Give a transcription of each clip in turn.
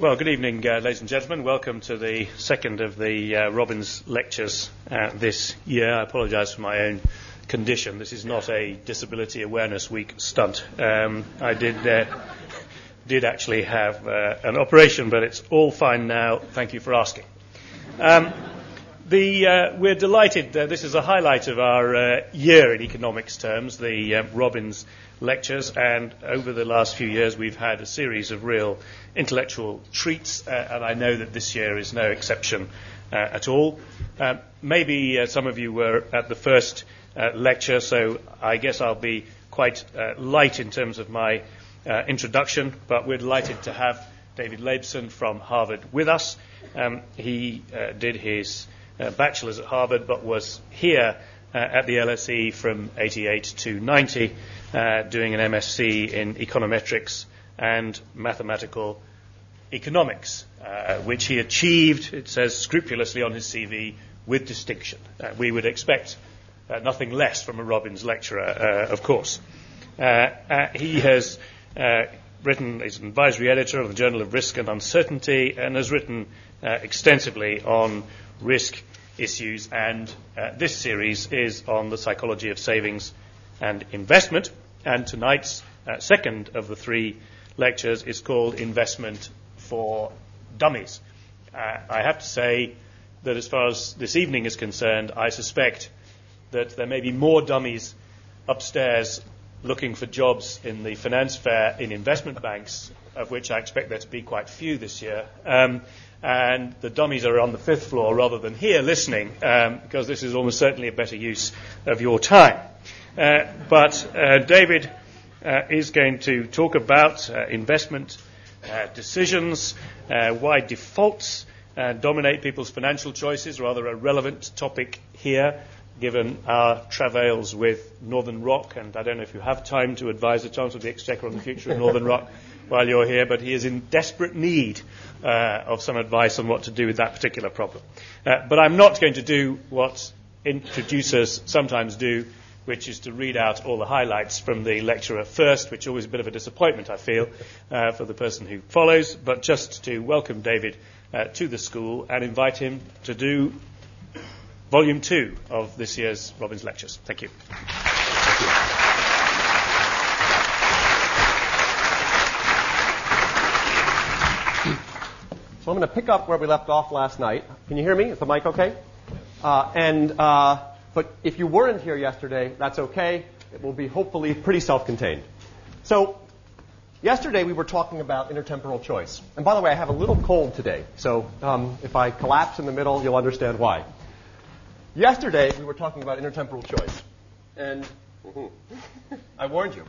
Well, good evening, uh, ladies and gentlemen. Welcome to the second of the uh, Robbins lectures uh, this year. I apologise for my own condition. This is not a Disability Awareness Week stunt. Um, I did, uh, did actually have uh, an operation, but it's all fine now. Thank you for asking. Um, the, uh, we're delighted. this is a highlight of our year in economics terms, the Robbins lectures, and over the last few years we've had a series of real intellectual treats, uh, and I know that this year is no exception uh, at all. Uh, maybe uh, some of you were at the first uh, lecture, so I guess I'll be quite uh, light in terms of my introduction, but we're delighted to have David Laibson from Harvard with us. Um, he did his bachelor's at Harvard, but was here at the LSE from 88 to 90 uh, doing an MSc in econometrics and mathematical economics, uh, which he achieved, it says scrupulously on his CV, with distinction. Uh, we would expect uh, nothing less from a Robbins lecturer, uh, of course. Uh, he has written, he's an advisory editor of the Journal of Risk and Uncertainty, and has written extensively on risk issues, and this series is on the psychology of savings and investment. And tonight's uh, second of the three lectures is called Investment for Dummies. Uh, I have to say that as far as this evening is concerned, I suspect that there may be more dummies upstairs looking for jobs in the finance fair in investment banks, of which I expect there to be quite few this year. Um, and the dummies are on the fifth floor rather than here listening, um, because this is almost certainly a better use of your time. Uh, but uh, David uh, is going to talk about investment decisions, why defaults dominate people's financial choices, rather a relevant topic here given our travails with Northern Rock, and I don't know if you have time to advise the Chancellor of the Exchequer on the future of Northern Rock while you're here, but he is in desperate need uh, of some advice on what to do with that particular problem. Uh, but I'm not going to do what introducers sometimes do, which is to read out all the highlights from the lecturer first, which is always a bit of a disappointment, I feel, uh, for the person who follows, but just to welcome David uh, to the school and invite him to do volume two of this year's Robbins Lectures. Thank you. Thank you. I'm going to pick up where we left off last night. Can you hear me? Is the mic okay? Uh, and uh, but if you weren't here yesterday, that's okay. It will be hopefully pretty self-contained. So yesterday we were talking about intertemporal choice. And by the way, I have a little cold today, so um, if I collapse in the middle, you'll understand why. Yesterday we were talking about intertemporal choice, and I warned you.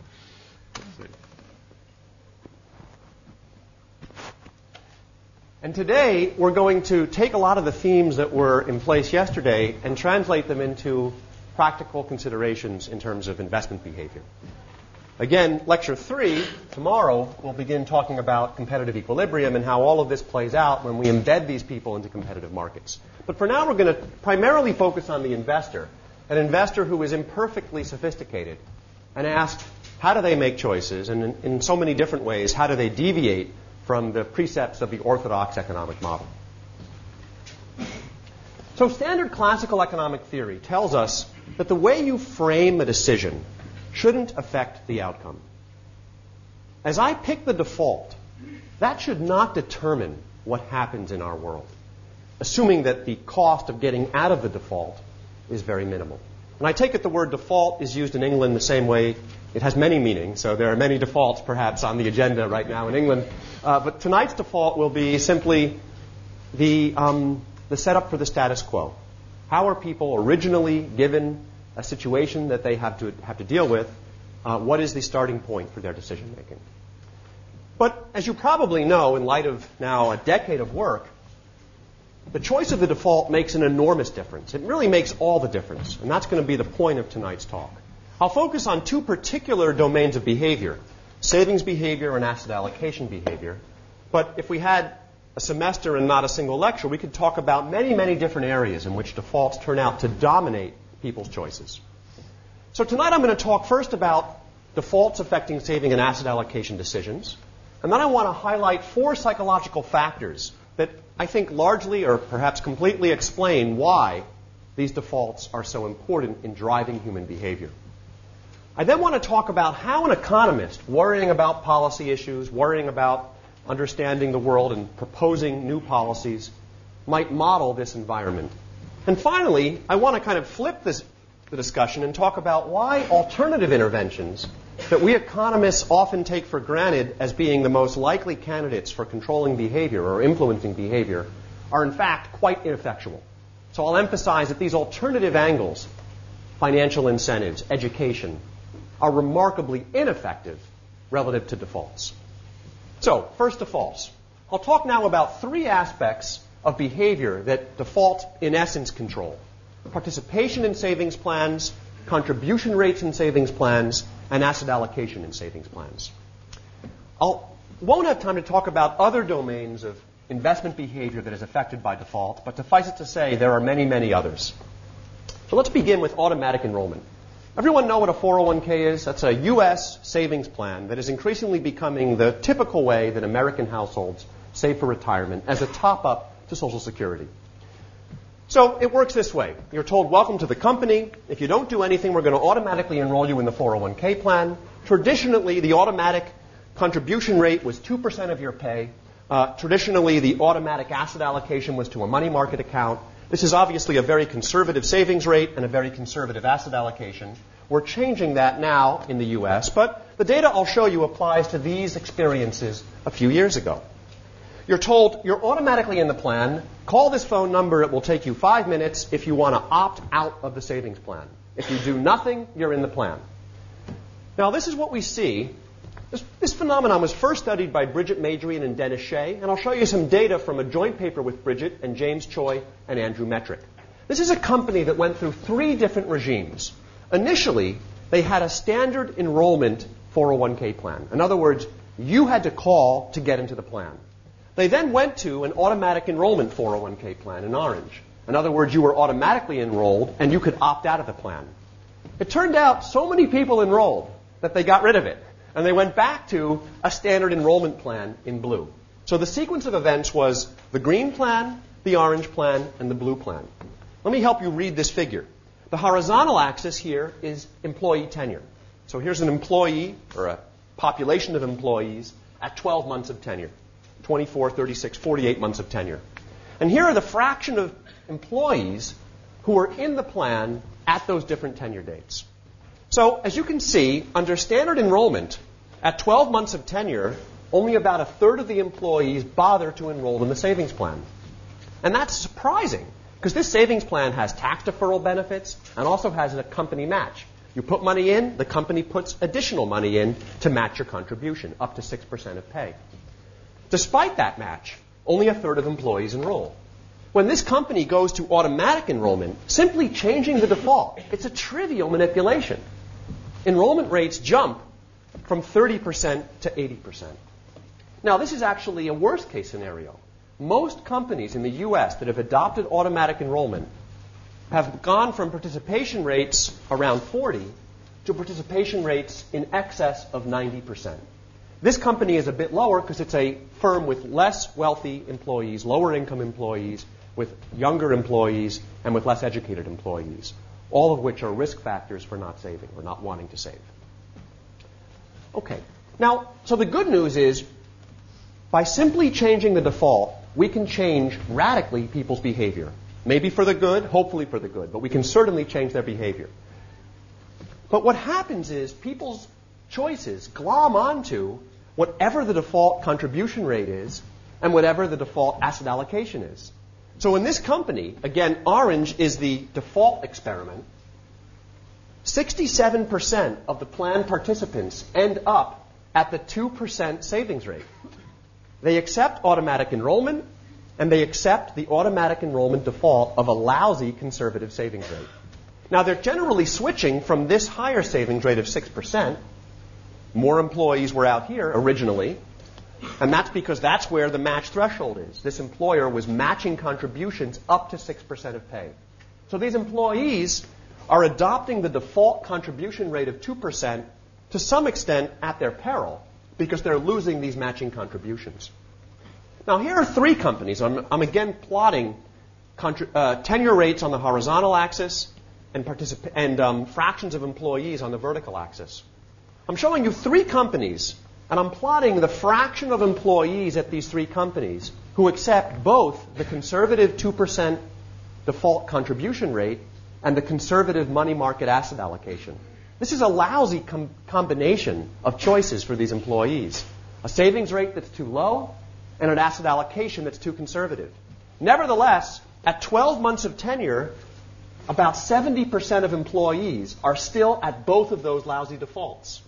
And today, we're going to take a lot of the themes that were in place yesterday and translate them into practical considerations in terms of investment behavior. Again, lecture three, tomorrow, we'll begin talking about competitive equilibrium and how all of this plays out when we embed these people into competitive markets. But for now, we're going to primarily focus on the investor, an investor who is imperfectly sophisticated, and ask how do they make choices, and in, in so many different ways, how do they deviate from the precepts of the orthodox economic model. So, standard classical economic theory tells us that the way you frame a decision shouldn't affect the outcome. As I pick the default, that should not determine what happens in our world, assuming that the cost of getting out of the default is very minimal. And I take it the word default is used in England the same way it has many meanings, so there are many defaults perhaps on the agenda right now in England. Uh, but tonight's default will be simply the, um, the setup for the status quo. How are people originally given a situation that they have to, have to deal with? Uh, what is the starting point for their decision making? But as you probably know, in light of now a decade of work, the choice of the default makes an enormous difference. It really makes all the difference. And that's going to be the point of tonight's talk. I'll focus on two particular domains of behavior savings behavior and asset allocation behavior. But if we had a semester and not a single lecture, we could talk about many, many different areas in which defaults turn out to dominate people's choices. So tonight I'm going to talk first about defaults affecting saving and asset allocation decisions. And then I want to highlight four psychological factors that I think largely or perhaps completely explain why these defaults are so important in driving human behavior. I then want to talk about how an economist worrying about policy issues, worrying about understanding the world and proposing new policies might model this environment. And finally, I want to kind of flip this, the discussion and talk about why alternative interventions that we economists often take for granted as being the most likely candidates for controlling behavior or influencing behavior are in fact quite ineffectual. So I'll emphasize that these alternative angles, financial incentives, education, are remarkably ineffective relative to defaults. So, first defaults. I'll talk now about three aspects of behavior that default, in essence, control participation in savings plans, contribution rates in savings plans, and asset allocation in savings plans. I won't have time to talk about other domains of investment behavior that is affected by default, but suffice it to say, there are many, many others. So let's begin with automatic enrollment. Everyone know what a 401k is? That's a U.S. savings plan that is increasingly becoming the typical way that American households save for retirement as a top up to Social Security. So it works this way. You're told, welcome to the company. If you don't do anything, we're going to automatically enroll you in the 401k plan. Traditionally, the automatic contribution rate was 2% of your pay. Uh, traditionally, the automatic asset allocation was to a money market account. This is obviously a very conservative savings rate and a very conservative asset allocation. We're changing that now in the U.S., but the data I'll show you applies to these experiences a few years ago. You're told you're automatically in the plan. Call this phone number. It will take you five minutes if you want to opt out of the savings plan. If you do nothing, you're in the plan. Now, this is what we see this, this, phenomenon was first studied by Bridget Madrian and Dennis Shea, and I'll show you some data from a joint paper with Bridget and James Choi and Andrew Metrick. This is a company that went through three different regimes. Initially, they had a standard enrollment 401k plan. In other words, you had to call to get into the plan. They then went to an automatic enrollment 401k plan in orange. In other words, you were automatically enrolled and you could opt out of the plan. It turned out so many people enrolled that they got rid of it and they went back to a standard enrollment plan in blue. So the sequence of events was the green plan, the orange plan, and the blue plan. Let me help you read this figure. The horizontal axis here is employee tenure. So here's an employee or a population of employees at 12 months of tenure 24, 36, 48 months of tenure. And here are the fraction of employees who are in the plan at those different tenure dates. So, as you can see, under standard enrollment, at 12 months of tenure, only about a third of the employees bother to enroll in the savings plan. And that's surprising because this savings plan has tax deferral benefits and also has a company match. You put money in, the company puts additional money in to match your contribution, up to 6% of pay. Despite that match, only a third of employees enroll. When this company goes to automatic enrollment, simply changing the default, it's a trivial manipulation enrollment rates jump from 30% to 80%. Now, this is actually a worst case scenario. Most companies in the U.S. that have adopted automatic enrollment have gone from participation rates around 40 to participation rates in excess of 90%. This company is a bit lower because it's a firm with less wealthy employees, lower income employees, with younger employees, and with less educated employees all of which are risk factors for not saving or not wanting to save. Okay. Now, so the good news is by simply changing the default, we can change radically people's behavior. Maybe for the good, hopefully for the good, but we can certainly change their behavior. But what happens is people's choices glom onto whatever the default contribution rate is and whatever the default asset allocation is. So in this company, again, orange is the default experiment. 67% of the plan participants end up at the 2% savings rate. They accept automatic enrollment and they accept the automatic enrollment default of a lousy conservative savings rate. Now, they're generally switching from this higher savings rate of 6%. More employees were out here originally, and that's because that's where the match threshold is. This employer was matching contributions up to 6% of pay. So these employees are adopting the default contribution rate of 2% to some extent at their peril because they're losing these matching contributions. Now, here are three companies. I'm, I'm again plotting contra- uh, tenure rates on the horizontal axis and, particip- and um, fractions of employees on the vertical axis. I'm showing you three companies, and I'm plotting the fraction of employees at these three companies who accept both the conservative 2% default contribution rate and the conservative money market asset allocation. This is a lousy com- combination of choices for these employees. A savings rate that's too low and an asset allocation that's too conservative. Nevertheless, at 12 months of tenure, about 70% of employees are still at both of those lousy defaults.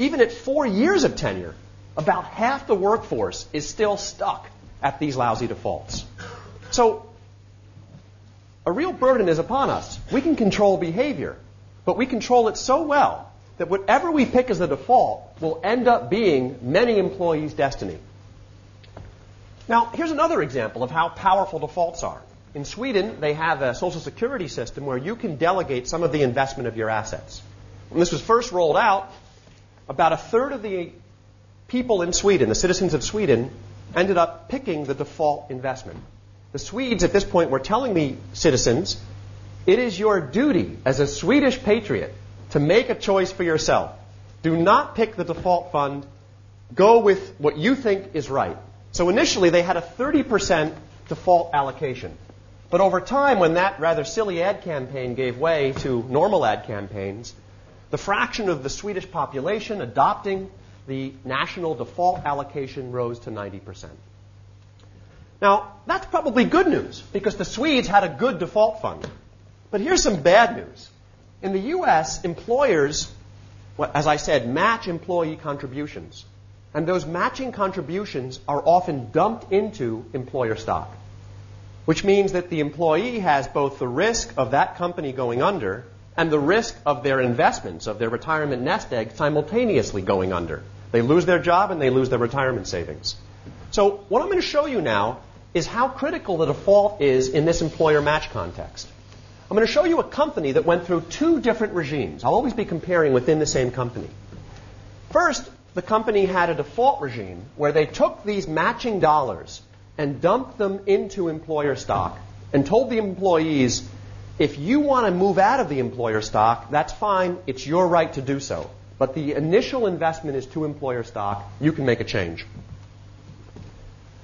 Even at four years of tenure, about half the workforce is still stuck at these lousy defaults. So, a real burden is upon us. We can control behavior, but we control it so well that whatever we pick as the default will end up being many employees' destiny. Now, here's another example of how powerful defaults are. In Sweden, they have a social security system where you can delegate some of the investment of your assets. When this was first rolled out, about a third of the people in Sweden, the citizens of Sweden, ended up picking the default investment. The Swedes at this point were telling the citizens, it is your duty as a Swedish patriot to make a choice for yourself. Do not pick the default fund. Go with what you think is right. So initially they had a 30% default allocation. But over time, when that rather silly ad campaign gave way to normal ad campaigns, the fraction of the Swedish population adopting the national default allocation rose to 90%. Now, that's probably good news because the Swedes had a good default fund. But here's some bad news. In the U.S., employers, as I said, match employee contributions. And those matching contributions are often dumped into employer stock, which means that the employee has both the risk of that company going under and the risk of their investments, of their retirement nest egg, simultaneously going under. They lose their job and they lose their retirement savings. So, what I'm going to show you now is how critical the default is in this employer match context. I'm going to show you a company that went through two different regimes. I'll always be comparing within the same company. First, the company had a default regime where they took these matching dollars and dumped them into employer stock and told the employees, if you want to move out of the employer stock, that's fine. It's your right to do so. But the initial investment is to employer stock. You can make a change.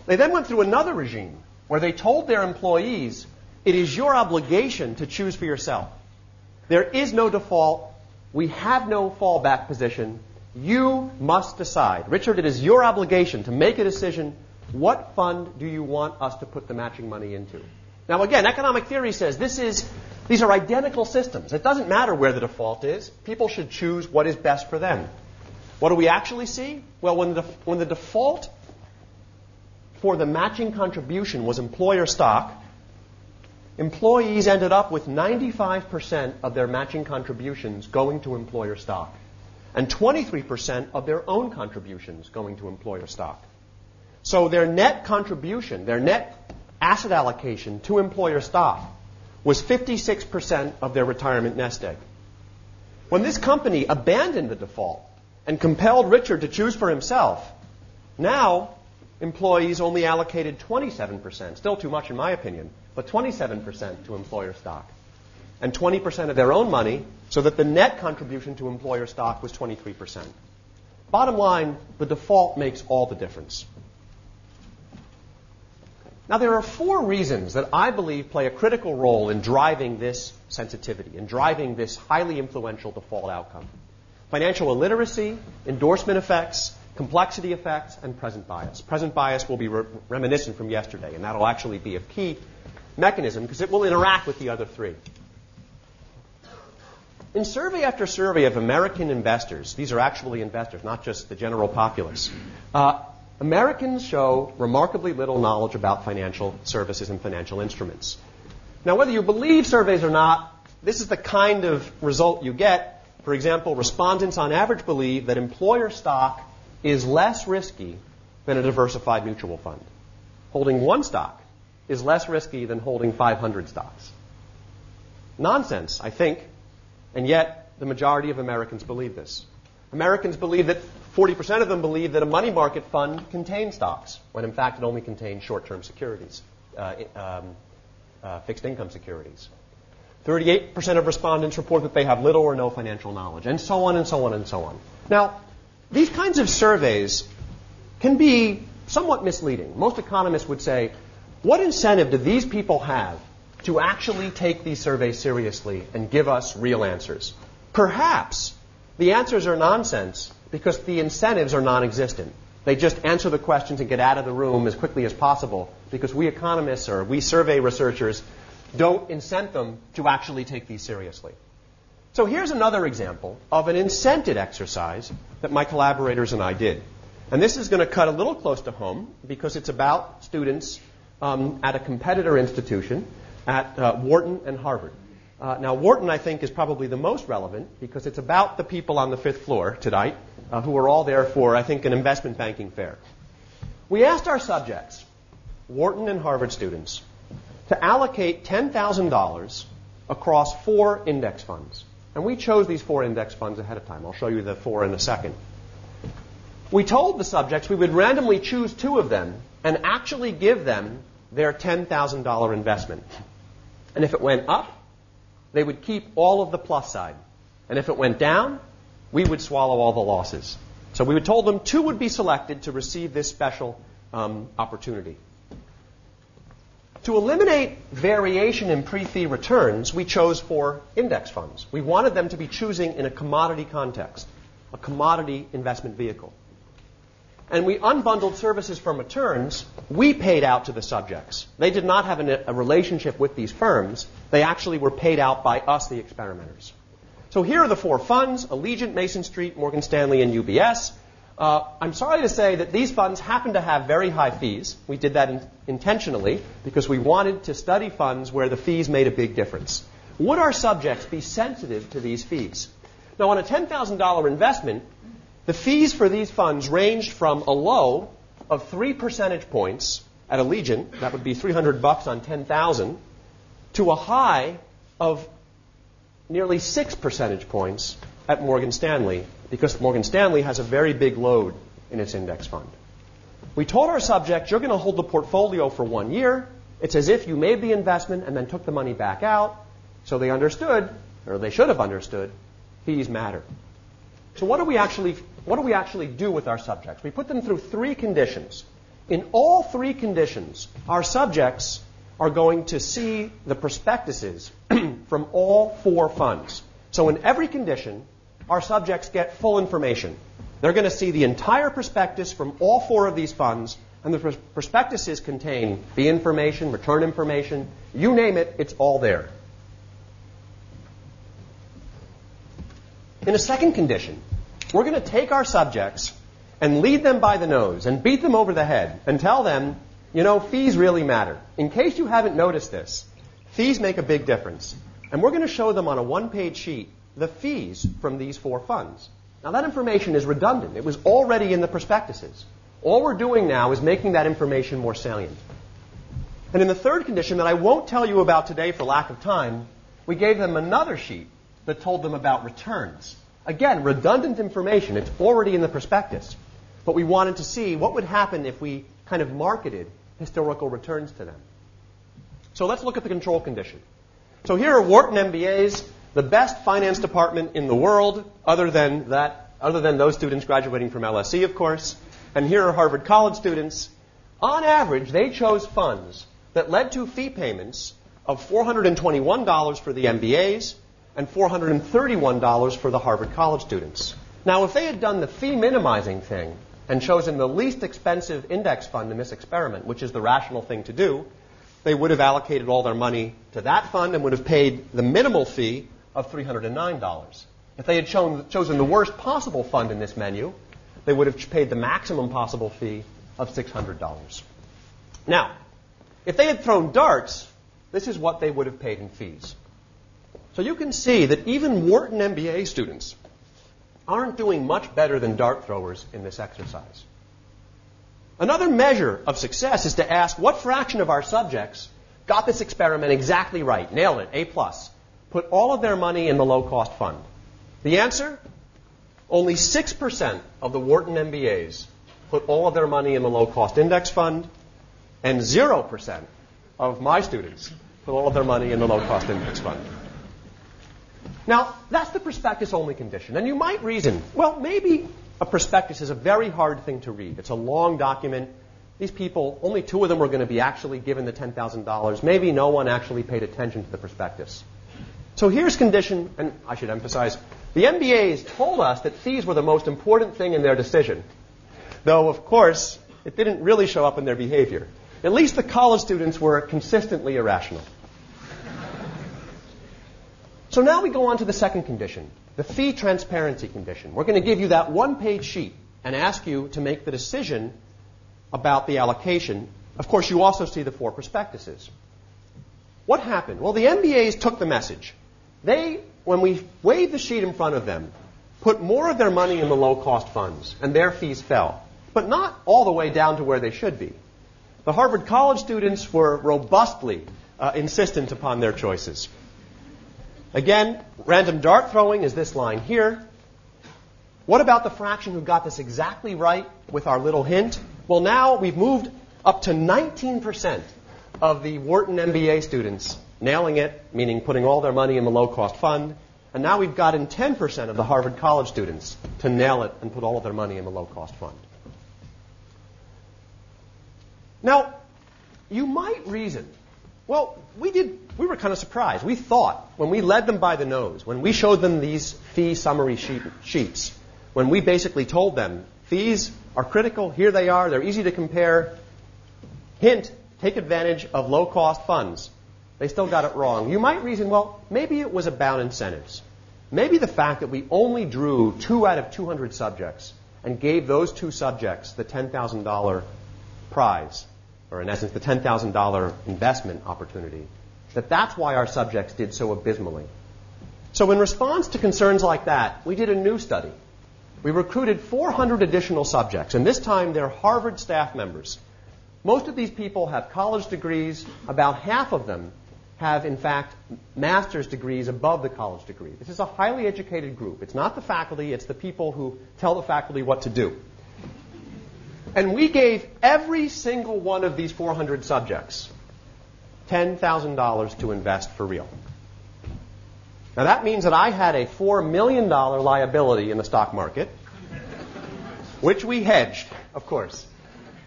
They then went through another regime where they told their employees, it is your obligation to choose for yourself. There is no default. We have no fallback position. You must decide. Richard, it is your obligation to make a decision. What fund do you want us to put the matching money into? Now, again, economic theory says this is, these are identical systems. It doesn't matter where the default is. People should choose what is best for them. What do we actually see? Well, when the, when the default for the matching contribution was employer stock, employees ended up with 95% of their matching contributions going to employer stock and 23% of their own contributions going to employer stock. So their net contribution, their net asset allocation to employer stock was 56% of their retirement nest egg. When this company abandoned the default and compelled Richard to choose for himself, now employees only allocated 27%, still too much in my opinion, but 27% to employer stock and 20% of their own money, so that the net contribution to employer stock was 23%. Bottom line, the default makes all the difference. Now, there are four reasons that I believe play a critical role in driving this sensitivity, in driving this highly influential default outcome financial illiteracy, endorsement effects, complexity effects, and present bias. Present bias will be re- reminiscent from yesterday, and that'll actually be a key mechanism because it will interact with the other three. In survey after survey of American investors, these are actually investors, not just the general populace, uh, Americans show remarkably little knowledge about financial services and financial instruments. Now, whether you believe surveys or not, this is the kind of result you get. For example, respondents on average believe that employer stock is less risky than a diversified mutual fund. Holding one stock is less risky than holding 500 stocks. Nonsense, I think, and yet, the majority of Americans believe this. Americans believe that 40% of them believe that a money market fund contains stocks, when in fact it only contains short term securities, uh, um, uh, fixed income securities. 38% of respondents report that they have little or no financial knowledge, and so on and so on and so on. Now, these kinds of surveys can be somewhat misleading. Most economists would say, what incentive do these people have to actually take these surveys seriously and give us real answers? Perhaps the answers are nonsense because the incentives are non existent. They just answer the questions and get out of the room as quickly as possible because we economists or we survey researchers don't incent them to actually take these seriously. So here's another example of an incented exercise that my collaborators and I did. And this is going to cut a little close to home because it's about students um, at a competitor institution at uh, Wharton and Harvard. Uh, now, Wharton, I think, is probably the most relevant because it's about the people on the fifth floor tonight uh, who are all there for, I think, an investment banking fair. We asked our subjects, Wharton and Harvard students, to allocate $10,000 across four index funds. And we chose these four index funds ahead of time. I'll show you the four in a second. We told the subjects we would randomly choose two of them and actually give them their $10,000 investment. And if it went up, they would keep all of the plus side. And if it went down, we would swallow all the losses. So we told them two would be selected to receive this special um, opportunity. To eliminate variation in pre-fee returns, we chose four index funds. We wanted them to be choosing in a commodity context, a commodity investment vehicle. And we unbundled services from returns. We paid out to the subjects. They did not have a relationship with these firms. They actually were paid out by us, the experimenters. So here are the four funds Allegiant, Mason Street, Morgan Stanley, and UBS. Uh, I'm sorry to say that these funds happen to have very high fees. We did that in, intentionally because we wanted to study funds where the fees made a big difference. Would our subjects be sensitive to these fees? Now, on a $10,000 investment, the fees for these funds ranged from a low of three percentage points at Allegiant, that would be 300 bucks on 10,000, to a high of nearly six percentage points at Morgan Stanley because Morgan Stanley has a very big load in its index fund. We told our subjects, you're going to hold the portfolio for one year. It's as if you made the investment and then took the money back out. So they understood, or they should have understood, fees matter. So what do we actually, what do we actually do with our subjects? We put them through three conditions. In all three conditions, our subjects are going to see the prospectuses from all four funds. So in every condition, our subjects get full information. They're going to see the entire prospectus from all four of these funds, and the prospectuses contain the information, return information, you name it, it's all there. In a second condition, we're going to take our subjects and lead them by the nose and beat them over the head and tell them, you know, fees really matter. In case you haven't noticed this, fees make a big difference. And we're going to show them on a one page sheet the fees from these four funds. Now, that information is redundant. It was already in the prospectuses. All we're doing now is making that information more salient. And in the third condition that I won't tell you about today for lack of time, we gave them another sheet that told them about returns. Again, redundant information. It's already in the prospectus. But we wanted to see what would happen if we kind of marketed historical returns to them. So let's look at the control condition. So here are Wharton MBAs the best finance department in the world, other than that, other than those students graduating from LSE, of course. And here are Harvard College students. On average, they chose funds that led to fee payments of $421 for the MBAs and $431 for the Harvard College students. Now, if they had done the fee minimizing thing and chosen the least expensive index fund in this experiment, which is the rational thing to do, they would have allocated all their money to that fund and would have paid the minimal fee of $309. If they had shown, chosen the worst possible fund in this menu, they would have paid the maximum possible fee of $600. Now, if they had thrown darts, this is what they would have paid in fees. So you can see that even Wharton MBA students aren't doing much better than dart throwers in this exercise. Another measure of success is to ask what fraction of our subjects got this experiment exactly right, nailed it, A plus put all of their money in the low cost fund? The answer only 6% of the Wharton MBAs put all of their money in the low cost index fund, and 0% of my students put all of their money in the low cost index fund. Now, that's the prospectus only condition. And you might reason, well, maybe a prospectus is a very hard thing to read. It's a long document. These people, only two of them were going to be actually given the $10,000. Maybe no one actually paid attention to the prospectus. So here's condition, and I should emphasize, the MBAs told us that fees were the most important thing in their decision. Though, of course, it didn't really show up in their behavior. At least the college students were consistently irrational. So now we go on to the second condition, the fee transparency condition. We're going to give you that one page sheet and ask you to make the decision about the allocation. Of course, you also see the four prospectuses. What happened? Well, the MBAs took the message. They, when we waved the sheet in front of them, put more of their money in the low cost funds, and their fees fell. But not all the way down to where they should be. The Harvard College students were robustly uh, insistent upon their choices. Again, random dart throwing is this line here. What about the fraction who got this exactly right with our little hint? Well, now we've moved up to 19% of the Wharton MBA students nailing it, meaning putting all their money in the low cost fund. And now we've gotten 10% of the Harvard College students to nail it and put all of their money in the low cost fund. Now, you might reason well, we did. We were kind of surprised. We thought when we led them by the nose, when we showed them these fee summary sheet, sheets, when we basically told them fees are critical, here they are, they're easy to compare. Hint: take advantage of low-cost funds. They still got it wrong. You might reason, well, maybe it was about incentives. Maybe the fact that we only drew two out of 200 subjects and gave those two subjects the $10,000 prize or in essence the $10,000 investment opportunity, that that's why our subjects did so abysmally. So in response to concerns like that, we did a new study. We recruited 400 additional subjects, and this time they're Harvard staff members. Most of these people have college degrees. About half of them have, in fact, master's degrees above the college degree. This is a highly educated group. It's not the faculty, it's the people who tell the faculty what to do. And we gave every single one of these 400 subjects $10,000 to invest for real. Now that means that I had a $4 million liability in the stock market, which we hedged, of course.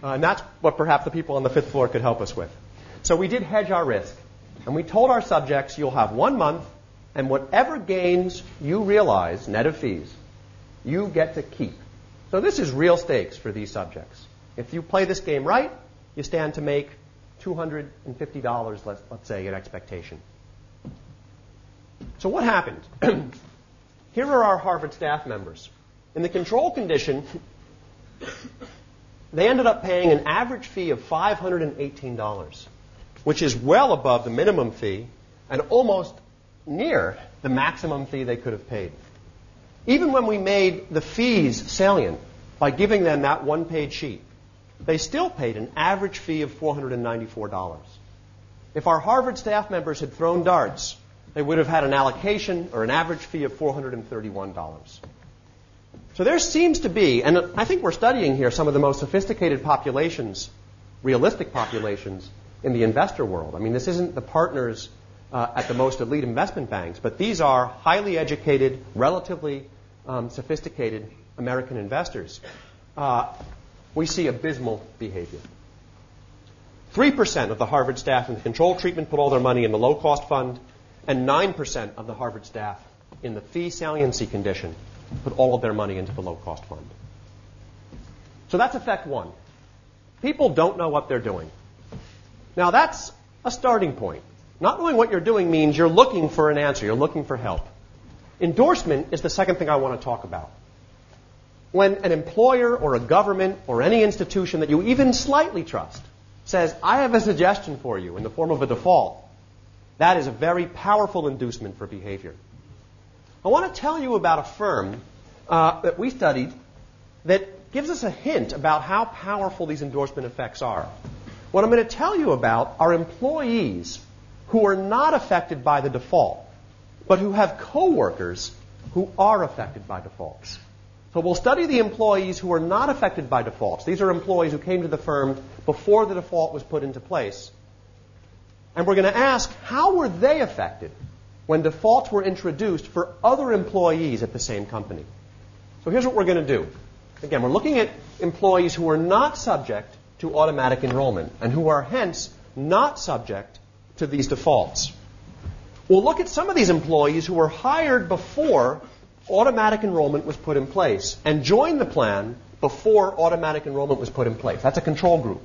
Uh, and that's what perhaps the people on the fifth floor could help us with. So we did hedge our risk. And we told our subjects, you'll have one month, and whatever gains you realize, net of fees, you get to keep. So this is real stakes for these subjects. If you play this game right, you stand to make $250, let's, let's say, in expectation. So what happened? Here are our Harvard staff members. In the control condition, they ended up paying an average fee of $518, which is well above the minimum fee and almost near the maximum fee they could have paid. Even when we made the fees salient by giving them that one page sheet, they still paid an average fee of $494. If our Harvard staff members had thrown darts, they would have had an allocation or an average fee of $431. So there seems to be, and I think we're studying here some of the most sophisticated populations, realistic populations in the investor world. I mean, this isn't the partners uh, at the most elite investment banks, but these are highly educated, relatively um, sophisticated American investors. Uh, we see abysmal behavior. 3% of the Harvard staff in the control treatment put all their money in the low cost fund, and 9% of the Harvard staff in the fee saliency condition put all of their money into the low cost fund. So that's effect one. People don't know what they're doing. Now that's a starting point. Not knowing what you're doing means you're looking for an answer, you're looking for help. Endorsement is the second thing I want to talk about. When an employer or a government or any institution that you even slightly trust says, I have a suggestion for you in the form of a default, that is a very powerful inducement for behavior. I want to tell you about a firm uh, that we studied that gives us a hint about how powerful these endorsement effects are. What I'm going to tell you about are employees who are not affected by the default, but who have coworkers who are affected by defaults. So we'll study the employees who are not affected by defaults. These are employees who came to the firm before the default was put into place. And we're going to ask how were they affected when defaults were introduced for other employees at the same company? So here's what we're going to do. Again, we're looking at employees who are not subject to automatic enrollment and who are hence not subject to these defaults. We'll look at some of these employees who were hired before automatic enrollment was put in place and joined the plan before automatic enrollment was put in place. That's a control group.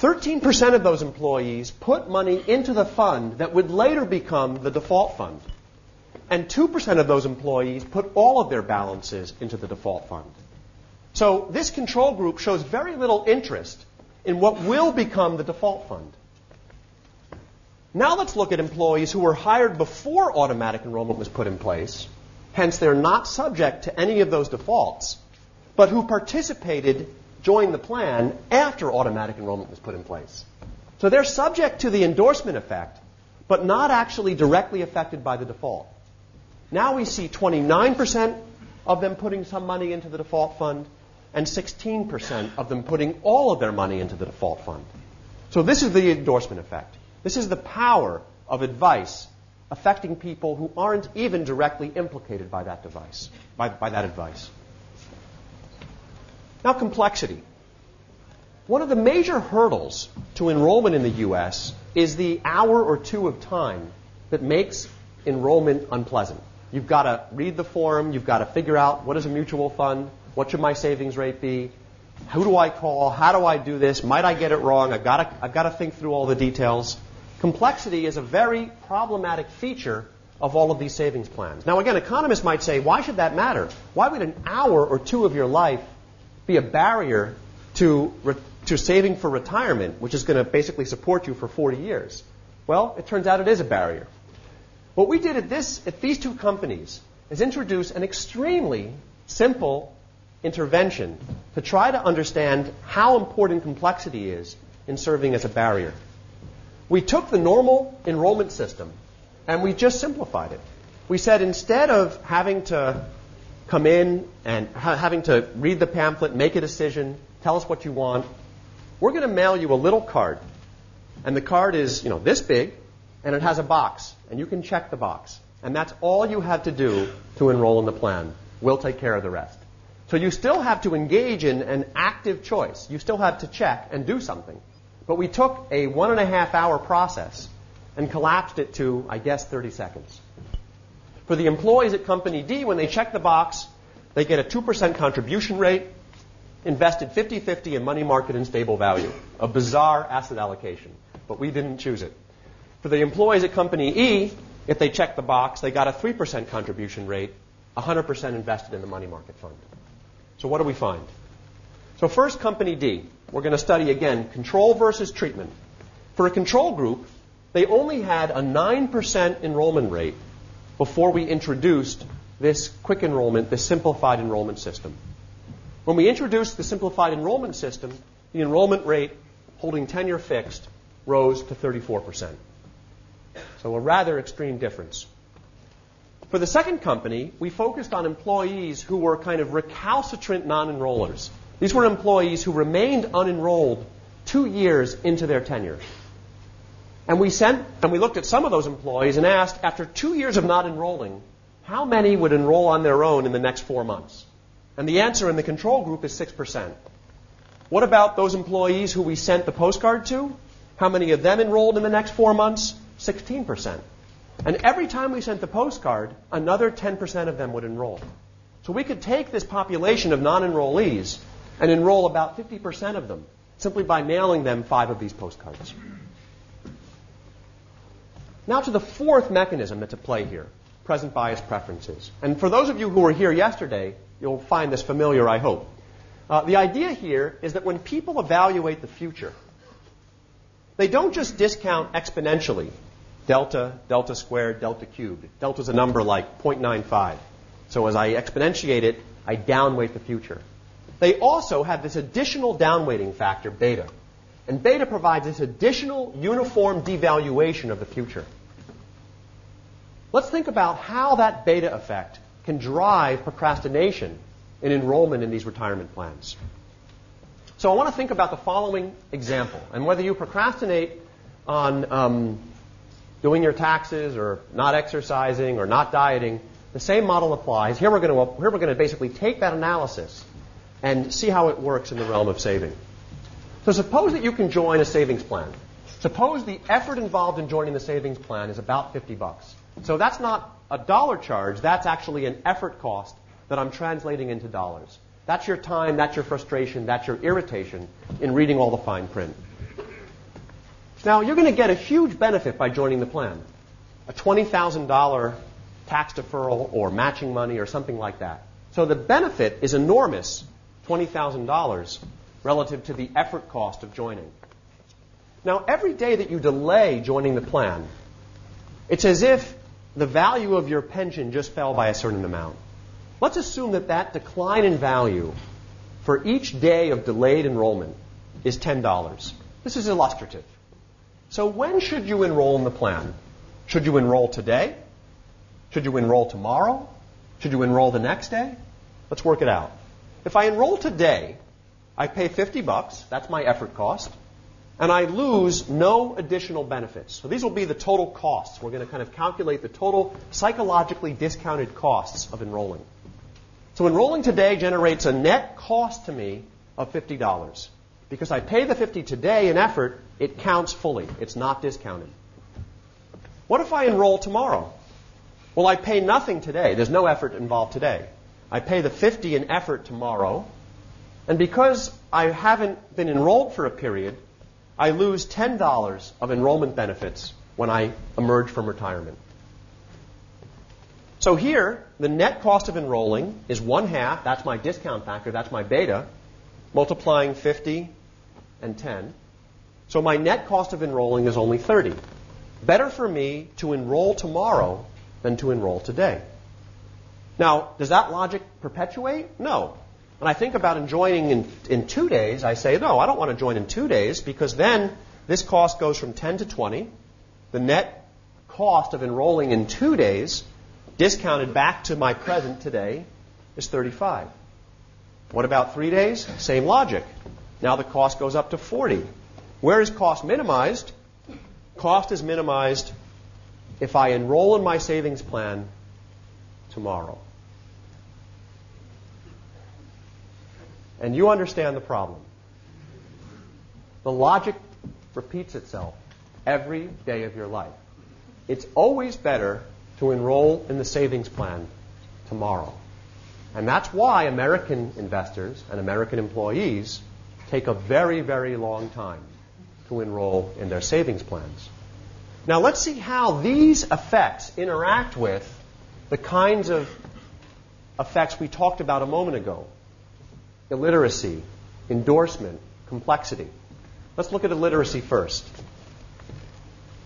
13% of those employees put money into the fund that would later become the default fund. And 2% of those employees put all of their balances into the default fund. So this control group shows very little interest in what will become the default fund. Now let's look at employees who were hired before automatic enrollment was put in place, hence they're not subject to any of those defaults, but who participated, joined the plan after automatic enrollment was put in place. So they're subject to the endorsement effect, but not actually directly affected by the default. Now we see 29% of them putting some money into the default fund and 16% of them putting all of their money into the default fund. So this is the endorsement effect. This is the power of advice affecting people who aren't even directly implicated by that device, by, by that advice. Now, complexity. One of the major hurdles to enrollment in the U.S. is the hour or two of time that makes enrollment unpleasant. You've got to read the form, you've got to figure out what is a mutual fund, what should my savings rate be, who do I call, how do I do this, might I get it wrong, I've got to, I've got to think through all the details. Complexity is a very problematic feature of all of these savings plans. Now, again, economists might say, why should that matter? Why would an hour or two of your life be a barrier to, re- to saving for retirement, which is going to basically support you for 40 years? Well, it turns out it is a barrier. What we did at, this, at these two companies is introduce an extremely simple intervention to try to understand how important complexity is in serving as a barrier. We took the normal enrollment system and we just simplified it. We said instead of having to come in and ha- having to read the pamphlet, make a decision, tell us what you want, we're going to mail you a little card. And the card is, you know, this big and it has a box and you can check the box. And that's all you have to do to enroll in the plan. We'll take care of the rest. So you still have to engage in an active choice. You still have to check and do something. But we took a one and a half hour process and collapsed it to, I guess, 30 seconds. For the employees at Company D, when they check the box, they get a 2% contribution rate, invested 50 50 in money market and stable value. A bizarre asset allocation, but we didn't choose it. For the employees at Company E, if they check the box, they got a 3% contribution rate, 100% invested in the money market fund. So what do we find? So first, Company D. We're going to study again control versus treatment. For a control group, they only had a 9% enrollment rate before we introduced this quick enrollment, this simplified enrollment system. When we introduced the simplified enrollment system, the enrollment rate holding tenure fixed rose to 34%. So a rather extreme difference. For the second company, we focused on employees who were kind of recalcitrant non enrollers. These were employees who remained unenrolled two years into their tenure. And we sent and we looked at some of those employees and asked, after two years of not enrolling, how many would enroll on their own in the next four months? And the answer in the control group is 6%. What about those employees who we sent the postcard to? How many of them enrolled in the next four months? 16%. And every time we sent the postcard, another 10% of them would enroll. So we could take this population of non enrollees and enroll about 50% of them simply by mailing them five of these postcards. Now to the fourth mechanism that's at play here present bias preferences. And for those of you who were here yesterday, you'll find this familiar, I hope. Uh, the idea here is that when people evaluate the future, they don't just discount exponentially delta, delta squared, delta cubed. Delta is a number like 0.95. So as I exponentiate it, I downweight the future. They also have this additional downweighting factor, beta. And beta provides this additional uniform devaluation of the future. Let's think about how that beta effect can drive procrastination in enrollment in these retirement plans. So I want to think about the following example, and whether you procrastinate on um, doing your taxes or not exercising or not dieting, the same model applies. Here we're going to, here we're going to basically take that analysis and see how it works in the realm of saving. So suppose that you can join a savings plan. Suppose the effort involved in joining the savings plan is about 50 bucks. So that's not a dollar charge, that's actually an effort cost that I'm translating into dollars. That's your time, that's your frustration, that's your irritation in reading all the fine print. Now, you're going to get a huge benefit by joining the plan. A $20,000 tax deferral or matching money or something like that. So the benefit is enormous, $20,000, relative to the effort cost of joining. Now, every day that you delay joining the plan, it's as if the value of your pension just fell by a certain amount. Let's assume that that decline in value for each day of delayed enrollment is $10. This is illustrative. So when should you enroll in the plan? Should you enroll today? Should you enroll tomorrow? Should you enroll the next day? Let's work it out. If I enroll today, I pay 50 bucks, that's my effort cost, and I lose no additional benefits. So these will be the total costs. We're going to kind of calculate the total psychologically discounted costs of enrolling. So enrolling today generates a net cost to me of $50. Because I pay the 50 today in effort, it counts fully. It's not discounted. What if I enroll tomorrow? Well, I pay nothing today. There's no effort involved today. I pay the 50 in effort tomorrow. And because I haven't been enrolled for a period, I lose $10 of enrollment benefits when I emerge from retirement. So here, the net cost of enrolling is one half, that's my discount factor, that's my beta, multiplying 50 and 10. So my net cost of enrolling is only 30. Better for me to enroll tomorrow than to enroll today. Now, does that logic perpetuate? No. When I think about joining in, in two days, I say, no, I don't want to join in two days because then this cost goes from 10 to 20. The net cost of enrolling in two days, discounted back to my present today, is 35. What about three days? Same logic. Now the cost goes up to 40. Where is cost minimized? Cost is minimized if I enroll in my savings plan tomorrow. And you understand the problem. The logic repeats itself every day of your life. It's always better to enroll in the savings plan tomorrow. And that's why American investors and American employees take a very, very long time to enroll in their savings plans. Now, let's see how these effects interact with the kinds of effects we talked about a moment ago illiteracy, endorsement, complexity. Let's look at illiteracy first.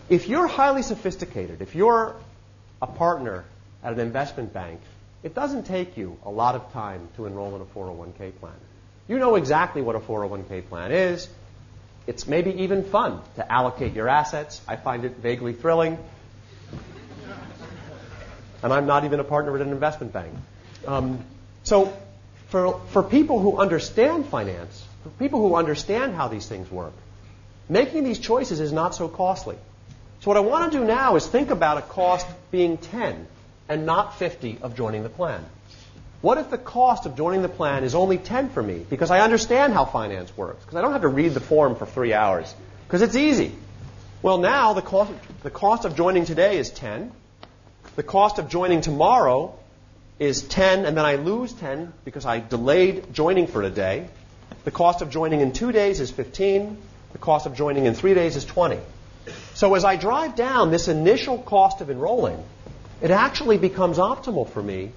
If you're highly sophisticated, if you're a partner at an investment bank, it doesn't take you a lot of time to enroll in a 401k plan. You know exactly what a 401k plan is. It's maybe even fun to allocate your assets. I find it vaguely thrilling. And I'm not even a partner at an investment bank. Um, so for, for people who understand finance, for people who understand how these things work, making these choices is not so costly. So what I want to do now is think about a cost being 10 and not 50 of joining the plan. What if the cost of joining the plan is only 10 for me because I understand how finance works, because I don't have to read the form for three hours, because it's easy. Well, now the cost, the cost of joining today is 10. The cost of joining tomorrow is 10 and then I lose 10 because I delayed joining for a day. The cost of joining in two days is 15. The cost of joining in three days is 20. So as I drive down this initial cost of enrolling, it actually becomes optimal for me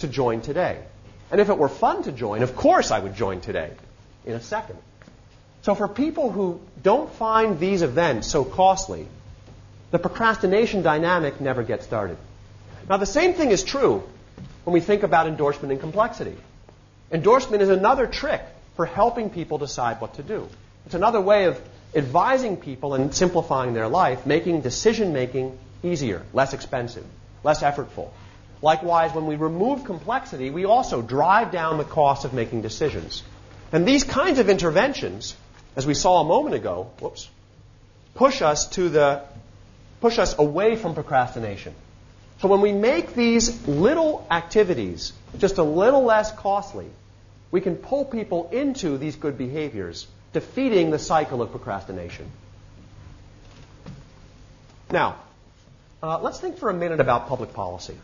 to join today. And if it were fun to join, of course I would join today in a second. So for people who don't find these events so costly, the procrastination dynamic never gets started. Now the same thing is true when we think about endorsement and complexity. Endorsement is another trick for helping people decide what to do. It's another way of advising people and simplifying their life, making decision making easier, less expensive, less effortful. Likewise, when we remove complexity, we also drive down the cost of making decisions. And these kinds of interventions, as we saw a moment ago, whoops, push us to the push us away from procrastination. So when we make these little activities just a little less costly, we can pull people into these good behaviors, defeating the cycle of procrastination. Now, uh, let's think for a minute about public policy.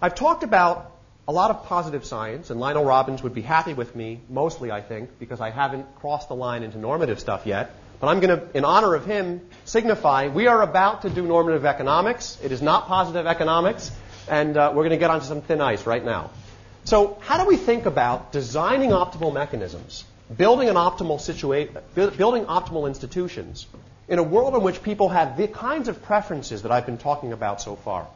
I've talked about a lot of positive science, and Lionel Robbins would be happy with me, mostly, I think, because I haven't crossed the line into normative stuff yet. But I'm going to, in honor of him, signify we are about to do normative economics. It is not positive economics, and uh, we're going to get onto some thin ice right now. So, how do we think about designing optimal mechanisms, building an optimal situation, building optimal institutions in a world in which people have the kinds of preferences that I've been talking about so far?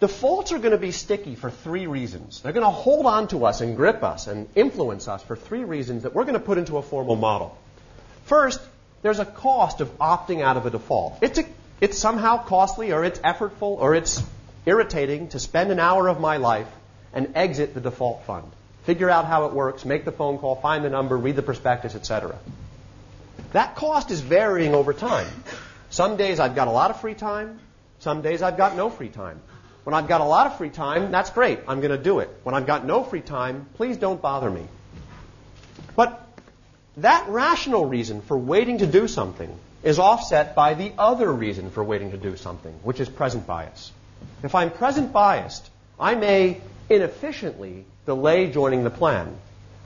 Defaults are going to be sticky for three reasons. They're going to hold on to us and grip us and influence us for three reasons that we're going to put into a formal model. First, there's a cost of opting out of a default. It's, a, it's somehow costly or it's effortful or it's irritating to spend an hour of my life and exit the default fund. Figure out how it works, make the phone call, find the number, read the prospectus, etc. That cost is varying over time. Some days I've got a lot of free time, some days I've got no free time. When I've got a lot of free time, that's great. I'm going to do it. When I've got no free time, please don't bother me. But that rational reason for waiting to do something is offset by the other reason for waiting to do something, which is present bias. If I'm present biased, I may inefficiently delay joining the plan.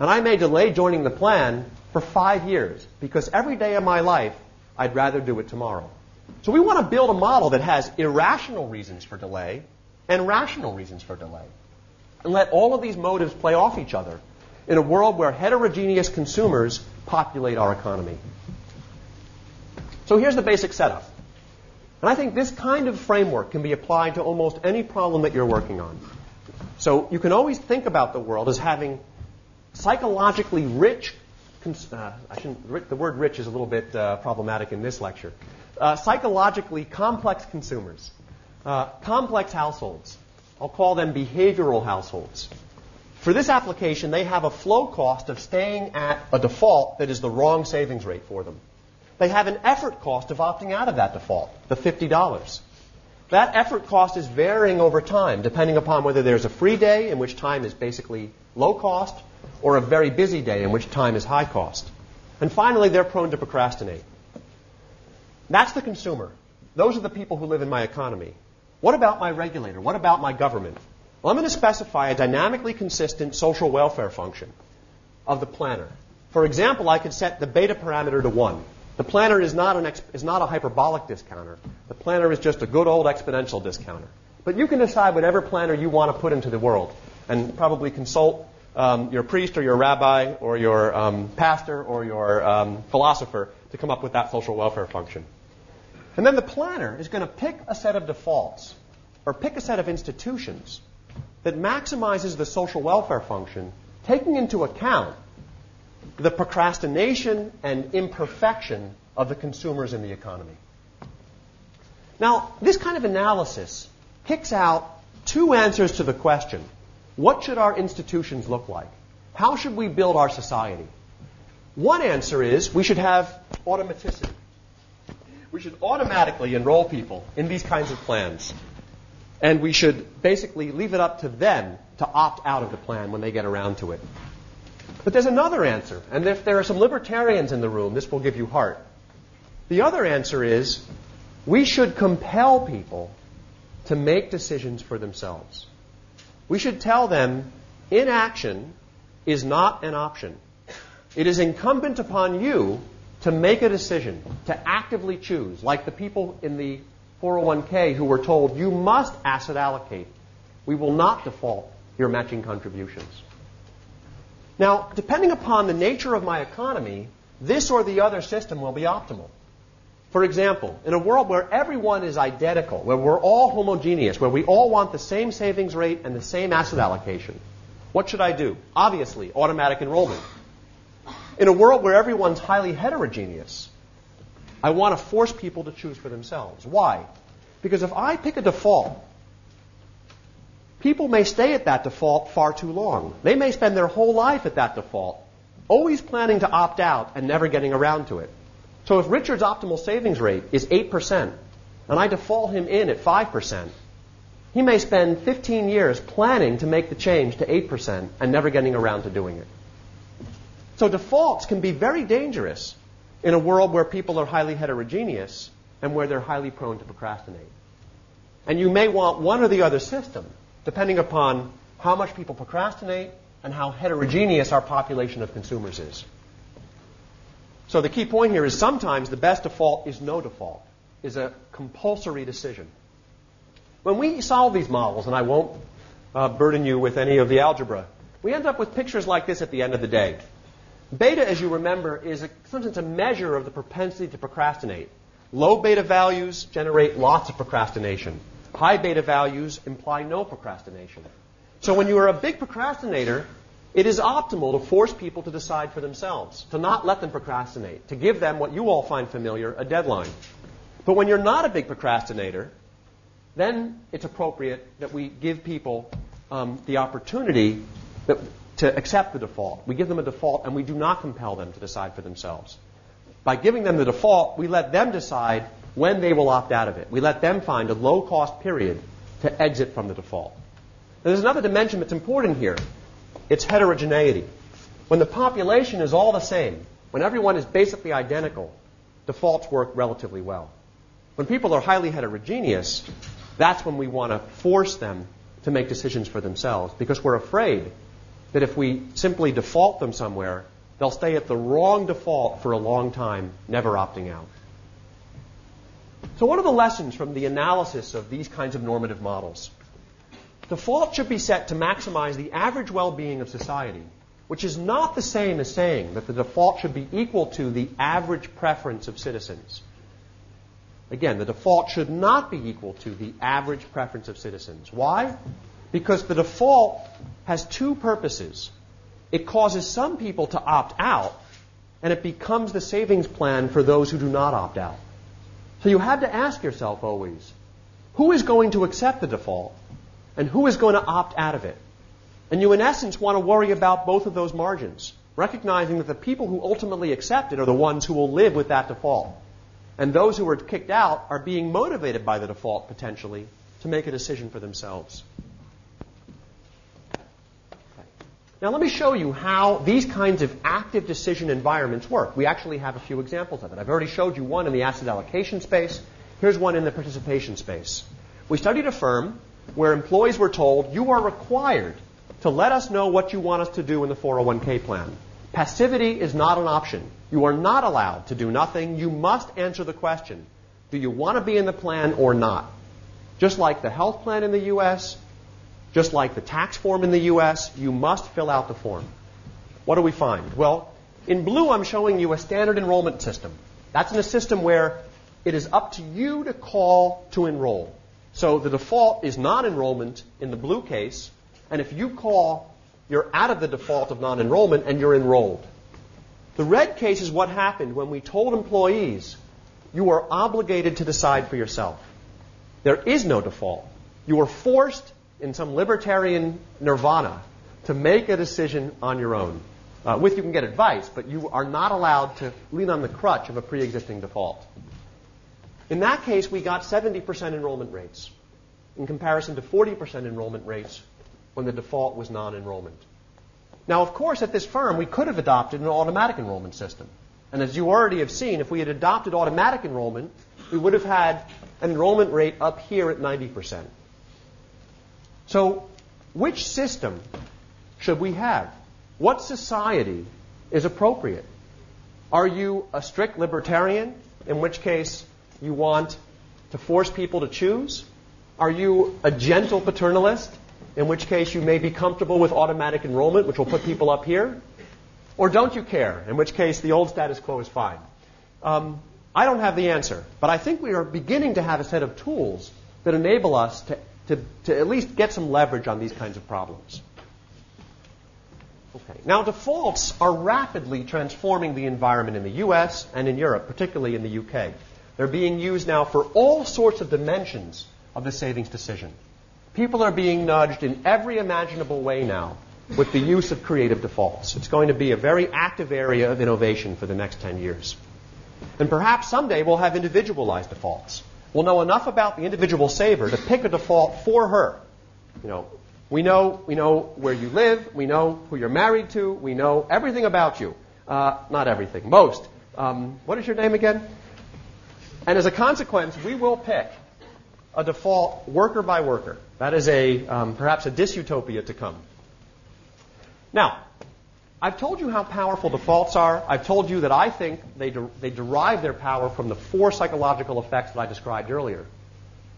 And I may delay joining the plan for five years because every day of my life, I'd rather do it tomorrow. So we want to build a model that has irrational reasons for delay and rational reasons for delay. And let all of these motives play off each other in a world where heterogeneous consumers populate our economy. So here's the basic setup. And I think this kind of framework can be applied to almost any problem that you're working on. So you can always think about the world as having psychologically rich, uh, I shouldn't, the word rich is a little bit uh, problematic in this lecture, uh, psychologically complex consumers. Uh, complex households. I'll call them behavioral households. For this application, they have a flow cost of staying at a default that is the wrong savings rate for them. They have an effort cost of opting out of that default, the $50. That effort cost is varying over time, depending upon whether there's a free day in which time is basically low cost or a very busy day in which time is high cost. And finally, they're prone to procrastinate. That's the consumer. Those are the people who live in my economy. What about my regulator? What about my government? Well, I'm going to specify a dynamically consistent social welfare function of the planner. For example, I could set the beta parameter to 1. The planner is not, an is not a hyperbolic discounter. The planner is just a good old exponential discounter. But you can decide whatever planner you want to put into the world and probably consult um, your priest or your rabbi or your um, pastor or your um, philosopher to come up with that social welfare function. And then the planner is going to pick a set of defaults or pick a set of institutions that maximizes the social welfare function, taking into account the procrastination and imperfection of the consumers in the economy. Now, this kind of analysis picks out two answers to the question what should our institutions look like? How should we build our society? One answer is we should have automaticity we should automatically enroll people in these kinds of plans. And we should basically leave it up to them to opt out of the plan when they get around to it. But there's another answer, and if there are some libertarians in the room, this will give you heart. The other answer is we should compel people to make decisions for themselves. We should tell them inaction is not an option. It is incumbent upon you to make a decision, to actively choose, like the people in the 401k who were told, you must asset allocate. We will not default your matching contributions. Now, depending upon the nature of my economy, this or the other system will be optimal. For example, in a world where everyone is identical, where we're all homogeneous, where we all want the same savings rate and the same asset allocation, what should I do? Obviously, automatic enrollment. In a world where everyone's highly heterogeneous, I want to force people to choose for themselves. Why? Because if I pick a default people may stay at that default far too long. They may spend their whole life at that default, always planning to opt out and never getting around to it. So if Richard's optimal savings rate is 8%, and I default him in at 5%, he may spend 15 years planning to make the change to 8% and never getting around to doing it. So defaults can be very dangerous in a world where people are highly heterogeneous and where they're highly prone to procrastinate. And you may want one or the other system, depending upon how much people procrastinate and how heterogeneous our population of consumers is. So the key point here is sometimes the best default is no default, is a compulsory decision. When we solve these models, and I won't uh, burden you with any of the algebra, we end up with pictures like this at the end of the day. Beta, as you remember, is a, sometimes a measure of the propensity to procrastinate. Low beta values generate lots of procrastination. High beta values imply no procrastination. So when you are a big procrastinator, it is optimal to force people to decide for themselves, to not let them procrastinate, to give them what you all find familiar, a deadline. But when you're not a big procrastinator, then it's appropriate that we give people um, the opportunity that, to accept the default. We give them a default and we do not compel them to decide for themselves. By giving them the default, we let them decide when they will opt out of it. We let them find a low cost period to exit from the default. Now, there's another dimension that's important here. It's heterogeneity. When the population is all the same, when everyone is basically identical, defaults work relatively well. When people are highly heterogeneous, that's when we want to force them to make decisions for themselves because we're afraid that if we simply default them somewhere, they'll stay at the wrong default for a long time, never opting out. So, what are the lessons from the analysis of these kinds of normative models? Default should be set to maximize the average well being of society, which is not the same as saying that the default should be equal to the average preference of citizens. Again, the default should not be equal to the average preference of citizens. Why? Because the default has two purposes. It causes some people to opt out, and it becomes the savings plan for those who do not opt out. So you have to ask yourself always who is going to accept the default, and who is going to opt out of it? And you, in essence, want to worry about both of those margins, recognizing that the people who ultimately accept it are the ones who will live with that default. And those who are kicked out are being motivated by the default, potentially, to make a decision for themselves. Now, let me show you how these kinds of active decision environments work. We actually have a few examples of it. I've already showed you one in the asset allocation space. Here's one in the participation space. We studied a firm where employees were told, you are required to let us know what you want us to do in the 401k plan. Passivity is not an option. You are not allowed to do nothing. You must answer the question do you want to be in the plan or not? Just like the health plan in the U.S., just like the tax form in the U.S., you must fill out the form. What do we find? Well, in blue, I'm showing you a standard enrollment system. That's in a system where it is up to you to call to enroll. So the default is non enrollment in the blue case, and if you call, you're out of the default of non enrollment and you're enrolled. The red case is what happened when we told employees you are obligated to decide for yourself. There is no default. You are forced in some libertarian nirvana to make a decision on your own. Uh, with you can get advice, but you are not allowed to lean on the crutch of a pre existing default. In that case, we got 70% enrollment rates in comparison to 40% enrollment rates when the default was non enrollment. Now, of course, at this firm, we could have adopted an automatic enrollment system. And as you already have seen, if we had adopted automatic enrollment, we would have had an enrollment rate up here at 90%. So, which system should we have? What society is appropriate? Are you a strict libertarian, in which case you want to force people to choose? Are you a gentle paternalist, in which case you may be comfortable with automatic enrollment, which will put people up here? Or don't you care, in which case the old status quo is fine? Um, I don't have the answer, but I think we are beginning to have a set of tools that enable us to to, to at least get some leverage on these kinds of problems. Okay. Now, defaults are rapidly transforming the environment in the US and in Europe, particularly in the UK. They're being used now for all sorts of dimensions of the savings decision. People are being nudged in every imaginable way now with the use of creative defaults. It's going to be a very active area of innovation for the next 10 years. And perhaps someday we'll have individualized defaults. We'll know enough about the individual saver to pick a default for her. You know, we know, we know where you live, we know who you're married to, we know everything about you. Uh, not everything, most. Um, what is your name again? And as a consequence, we will pick a default worker by worker. That is a um, perhaps a dysutopia to come. Now, I've told you how powerful defaults are. I've told you that I think they, de- they derive their power from the four psychological effects that I described earlier.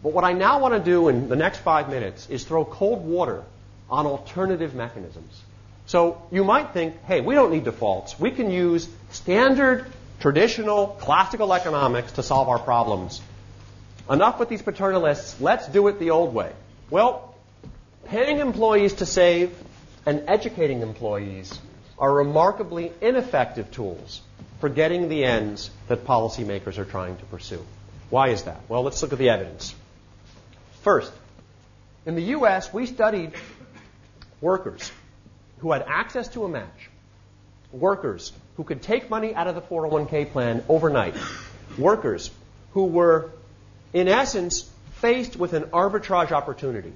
But what I now want to do in the next five minutes is throw cold water on alternative mechanisms. So you might think, hey, we don't need defaults. We can use standard, traditional, classical economics to solve our problems. Enough with these paternalists. Let's do it the old way. Well, paying employees to save and educating employees are remarkably ineffective tools for getting the ends that policymakers are trying to pursue. Why is that? Well, let's look at the evidence. First, in the U.S., we studied workers who had access to a match, workers who could take money out of the 401k plan overnight, workers who were, in essence, faced with an arbitrage opportunity.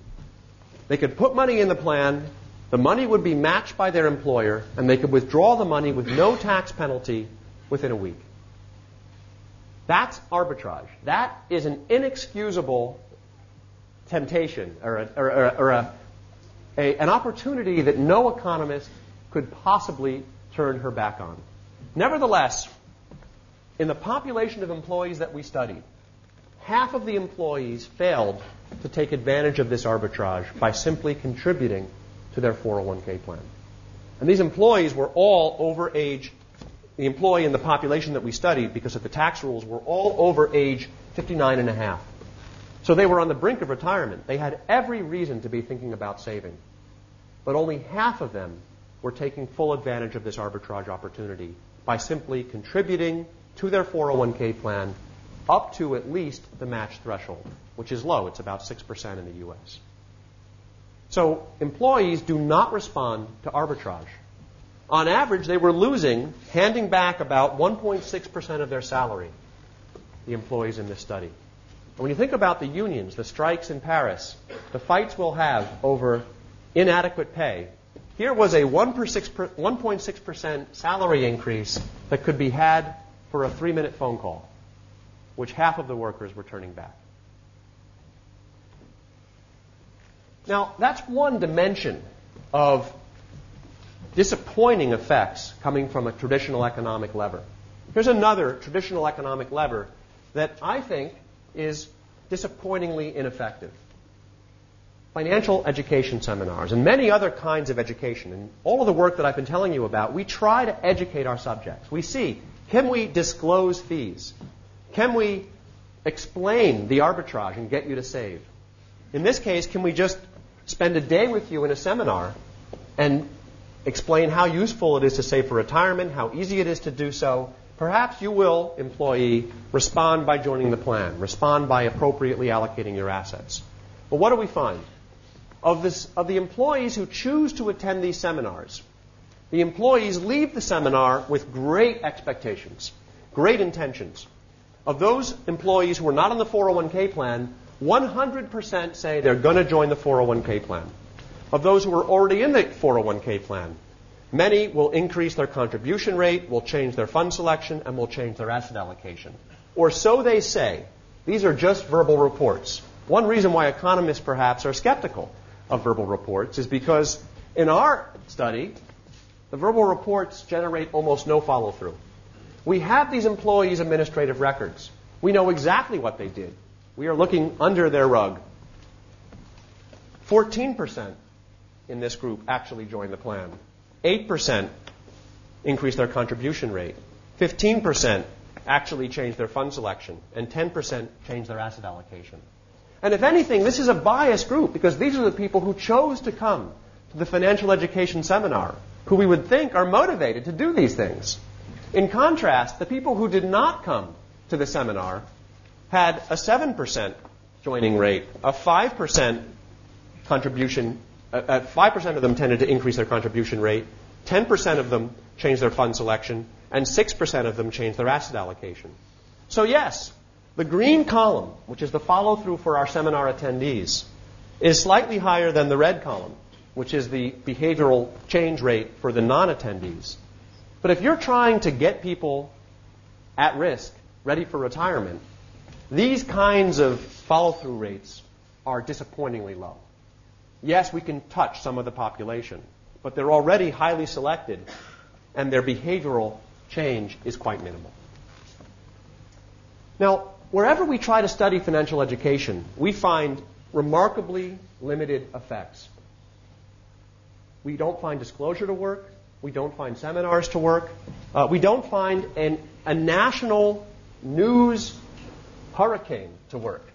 They could put money in the plan, the money would be matched by their employer, and they could withdraw the money with no tax penalty within a week. That's arbitrage. That is an inexcusable temptation or, a, or, or, a, a, an opportunity that no economist could possibly turn her back on. Nevertheless, in the population of employees that we studied, half of the employees failed to take advantage of this arbitrage by simply contributing to their 401k plan. And these employees were all over age, the employee in the population that we studied, because of the tax rules, were all over age 59 and a half. So they were on the brink of retirement. They had every reason to be thinking about saving. But only half of them were taking full advantage of this arbitrage opportunity by simply contributing to their 401k plan up to at least the match threshold, which is low. It's about 6% in the U.S. So employees do not respond to arbitrage. On average, they were losing, handing back about 1.6% of their salary, the employees in this study. And when you think about the unions, the strikes in Paris, the fights we'll have over inadequate pay, here was a 1.6% salary increase that could be had for a three minute phone call, which half of the workers were turning back. Now, that's one dimension of disappointing effects coming from a traditional economic lever. Here's another traditional economic lever that I think is disappointingly ineffective. Financial education seminars and many other kinds of education, and all of the work that I've been telling you about, we try to educate our subjects. We see can we disclose fees? Can we explain the arbitrage and get you to save? In this case, can we just spend a day with you in a seminar and explain how useful it is to save for retirement, how easy it is to do so, perhaps you will, employee, respond by joining the plan, respond by appropriately allocating your assets. But what do we find? Of, this, of the employees who choose to attend these seminars, the employees leave the seminar with great expectations, great intentions. Of those employees who are not on the 401k plan, 100% say they're going to join the 401k plan. Of those who are already in the 401k plan, many will increase their contribution rate, will change their fund selection, and will change their asset allocation. Or so they say. These are just verbal reports. One reason why economists perhaps are skeptical of verbal reports is because in our study, the verbal reports generate almost no follow through. We have these employees' administrative records. We know exactly what they did. We are looking under their rug. 14% in this group actually joined the plan. 8% increased their contribution rate. 15% actually changed their fund selection. And 10% changed their asset allocation. And if anything, this is a biased group because these are the people who chose to come to the financial education seminar, who we would think are motivated to do these things. In contrast, the people who did not come to the seminar had a 7% joining rate, a 5% contribution, uh, uh, 5% of them tended to increase their contribution rate, 10% of them changed their fund selection, and 6% of them changed their asset allocation. So, yes, the green column, which is the follow through for our seminar attendees, is slightly higher than the red column, which is the behavioral change rate for the non attendees. But if you're trying to get people at risk, ready for retirement, these kinds of follow through rates are disappointingly low. Yes, we can touch some of the population, but they're already highly selected, and their behavioral change is quite minimal. Now, wherever we try to study financial education, we find remarkably limited effects. We don't find disclosure to work. We don't find seminars to work. Uh, we don't find an, a national news hurricane to work.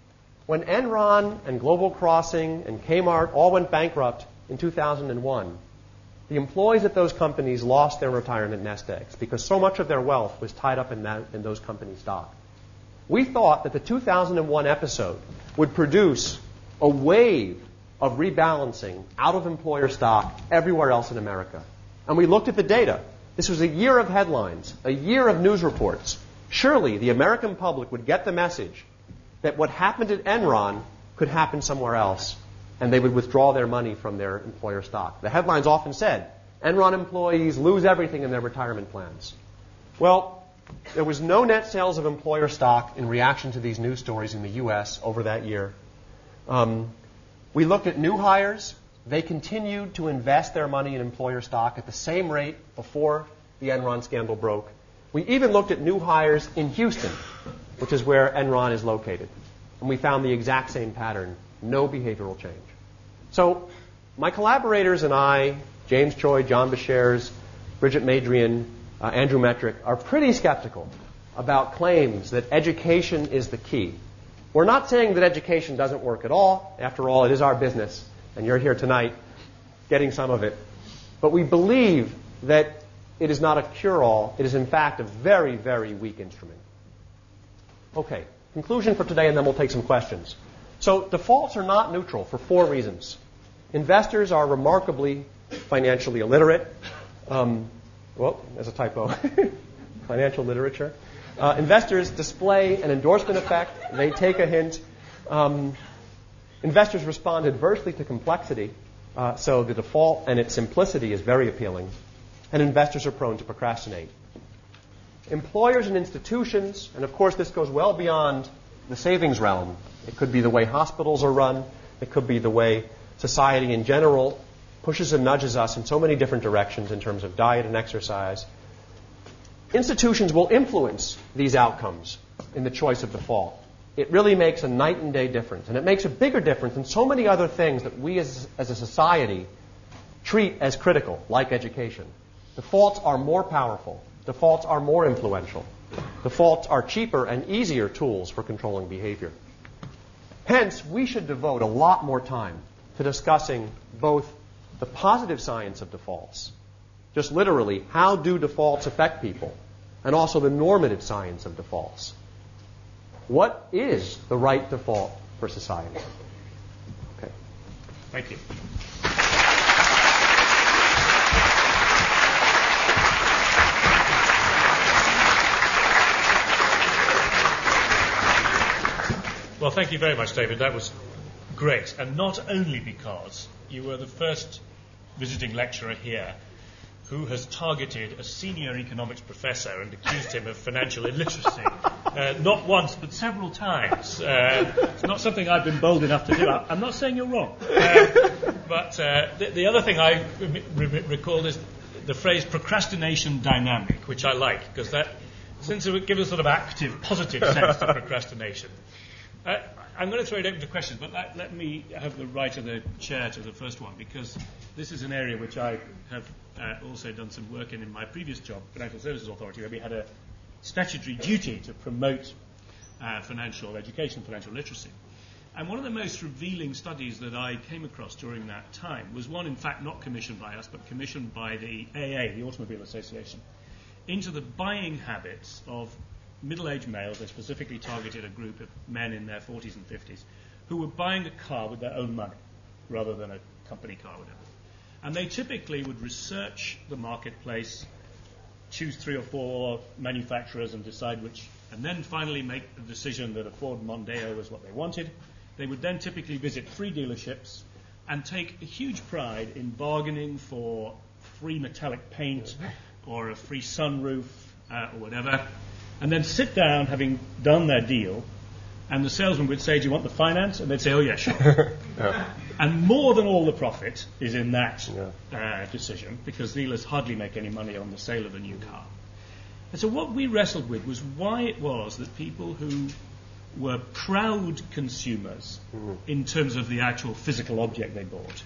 When Enron and Global Crossing and Kmart all went bankrupt in 2001, the employees at those companies lost their retirement nest eggs because so much of their wealth was tied up in, that, in those companies' stock. We thought that the 2001 episode would produce a wave of rebalancing out of employer stock everywhere else in America. And we looked at the data. This was a year of headlines, a year of news reports. Surely the American public would get the message that what happened at Enron could happen somewhere else, and they would withdraw their money from their employer stock. The headlines often said, Enron employees lose everything in their retirement plans. Well, there was no net sales of employer stock in reaction to these news stories in the U.S. over that year. Um, we looked at new hires. They continued to invest their money in employer stock at the same rate before the Enron scandal broke. We even looked at new hires in Houston, which is where Enron is located. And we found the exact same pattern no behavioral change. So, my collaborators and I, James Choi, John Beshears, Brigitte Madrian, uh, Andrew Metrick, are pretty skeptical about claims that education is the key. We're not saying that education doesn't work at all. After all, it is our business, and you're here tonight getting some of it. But we believe that it is not a cure all. It is, in fact, a very, very weak instrument. Okay, conclusion for today, and then we'll take some questions. So, defaults are not neutral for four reasons. Investors are remarkably financially illiterate. Um, well, there's a typo. Financial literature. Uh, investors display an endorsement effect. They take a hint. Um, investors respond adversely to complexity. Uh, so the default and its simplicity is very appealing. And investors are prone to procrastinate. Employers and institutions, and of course this goes well beyond the savings realm. It could be the way hospitals are run. It could be the way society in general pushes and nudges us in so many different directions in terms of diet and exercise. Institutions will influence these outcomes in the choice of default. It really makes a night and day difference. And it makes a bigger difference than so many other things that we as, as a society treat as critical, like education. Defaults are more powerful. The Defaults are more influential. The Defaults are cheaper and easier tools for controlling behavior. Hence, we should devote a lot more time to discussing both the positive science of defaults, just literally, how do defaults affect people, and also the normative science of defaults. What is the right default for society? Okay. Thank you. Well, thank you very much, David. That was great. And not only because you were the first visiting lecturer here who has targeted a senior economics professor and accused him of financial illiteracy. Uh, not once, but several times. Uh, it's not something I've been bold enough to do. I'm not saying you're wrong. Uh, but uh, the, the, other thing I re- re- recalled is the phrase procrastination dynamic, which I like, because that seems to give a sort of active, positive sense to procrastination. Uh, I'm going to throw it open to questions, but let, let, me have the right of the chair to the first one because this is an area which I have uh, also done some work in in my previous job, Financial Services Authority, where we had a statutory duty to promote uh, financial education, financial literacy. And one of the most revealing studies that I came across during that time was one, in fact, not commissioned by us, but commissioned by the AA, the Automobile Association, into the buying habits of middle-aged males, they specifically targeted a group of men in their 40s and 50s, who were buying a car with their own money. rather than a company car, whatever. And they typically would research the marketplace, choose three or four manufacturers and decide which, and then finally make the decision that a Ford Mondeo was what they wanted. They would then typically visit three dealerships and take a huge pride in bargaining for free metallic paint or a free sunroof uh, or whatever, and then sit down having done their deal and the salesman would say, Do you want the finance? And they'd say, Oh, yeah, sure. yeah. And more than all the profit is in that yeah. uh, decision because dealers hardly make any money on the sale of a new car. And so what we wrestled with was why it was that people who were proud consumers mm-hmm. in terms of the actual physical object they bought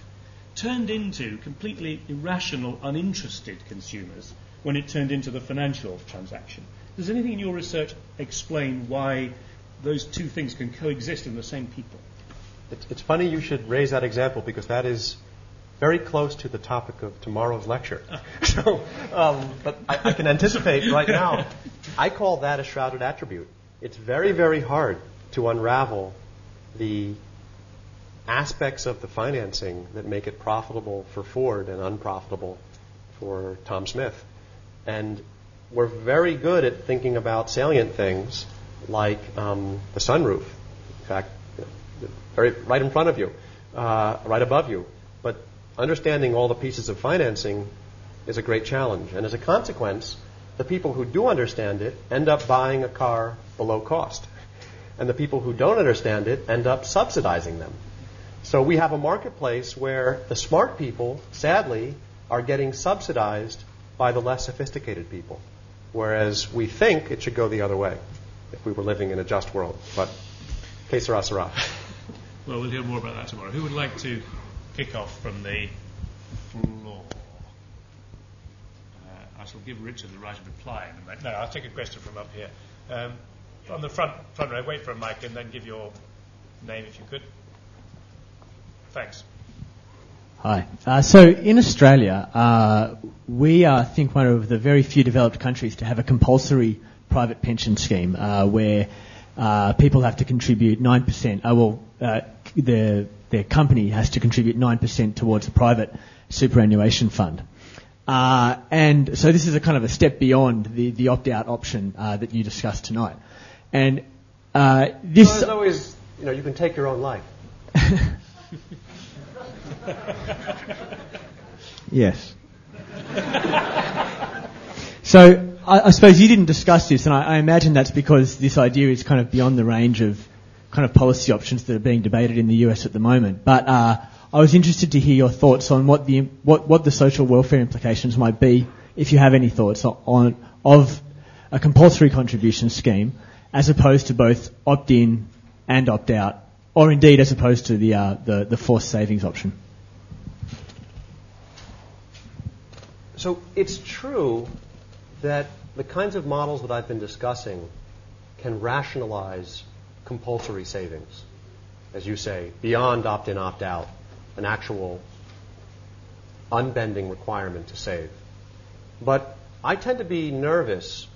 turned into completely irrational, uninterested consumers when it turned into the financial transaction. Does anything in your research explain why those two things can coexist in the same people. It's, it's funny you should raise that example because that is very close to the topic of tomorrow's lecture. so, um, but I, I can anticipate right now. I call that a shrouded attribute. It's very, very hard to unravel the aspects of the financing that make it profitable for Ford and unprofitable for Tom Smith. And we're very good at thinking about salient things like um, the sunroof. In fact, very right in front of you, uh, right above you. But understanding all the pieces of financing is a great challenge. And as a consequence, the people who do understand it end up buying a car below cost. And the people who don't understand it end up subsidizing them. So we have a marketplace where the smart people, sadly, are getting subsidized by the less sophisticated people. Whereas we think it should go the other way if we were living in a just world. But que sera, sera. Well, we'll hear more about that tomorrow. Who would like to kick off from the floor? Uh, I shall give Richard the right of replying. No, I'll take a question from up here. Um, on the front, front row, wait for a mic and then give your name if you could. Thanks. Hi. Uh, so in Australia, uh, we are, I think, one of the very few developed countries to have a compulsory private pension scheme uh, where uh, people have to contribute 9%, uh, well, uh, their, their company has to contribute 9% towards a private superannuation fund. Uh, and so this is a kind of a step beyond the, the opt-out option uh, that you discussed tonight. And this... Well, always, you know, you can take your own life. yes. so I, I, suppose you didn't discuss this, and I, I, imagine that's because this idea is kind of beyond the range of kind of policy options that are being debated in the US at the moment. But uh, I was interested to hear your thoughts on what the what, what the social welfare implications might be, if you have any thoughts on of a compulsory contribution scheme, as opposed to both opt-in and opt-out, or indeed as opposed to the uh, the, the forced savings option. So it's true that the kinds of models that I've been discussing can rationalize compulsory savings, as you say, beyond opt in, opt out, an actual unbending requirement to save. But I tend to be nervous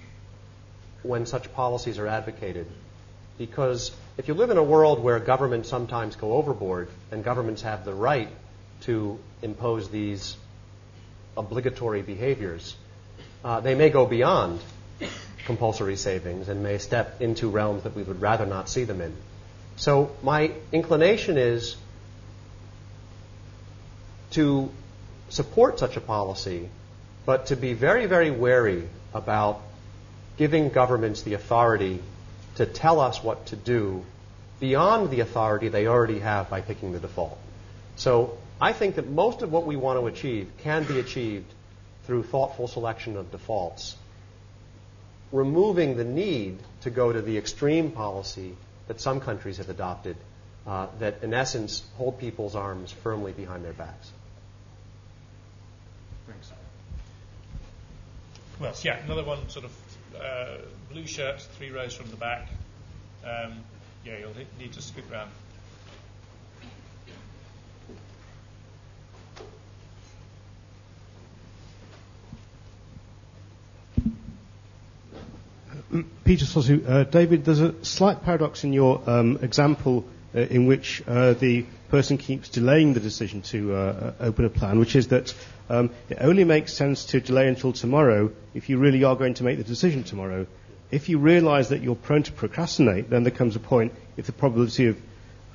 when such policies are advocated because if you live in a world where governments sometimes go overboard and governments have the right to impose these obligatory behaviors, uh, they may go beyond compulsory savings and may step into realms that we would rather not see them in. So my inclination is to support such a policy, but to be very, very wary about giving governments the authority to tell us what to do beyond the authority they already have by picking the default. So I think that most of what we want to achieve can be achieved through thoughtful selection of defaults, removing the need to go to the extreme policy that some countries have adopted uh, that, in essence, hold people's arms firmly behind their backs. Thanks. Well, yeah, another one sort of uh, blue shirt, three rows from the back. Um, yeah, you'll need to scoot around. Peter Sosu, uh, David, there's a slight paradox in your um, example in which uh, the person keeps delaying the decision to uh, open a plan, which is that um, it only makes sense to delay until tomorrow if you really are going to make the decision tomorrow. If you realize that you're prone to procrastinate, then there comes a point if the probability of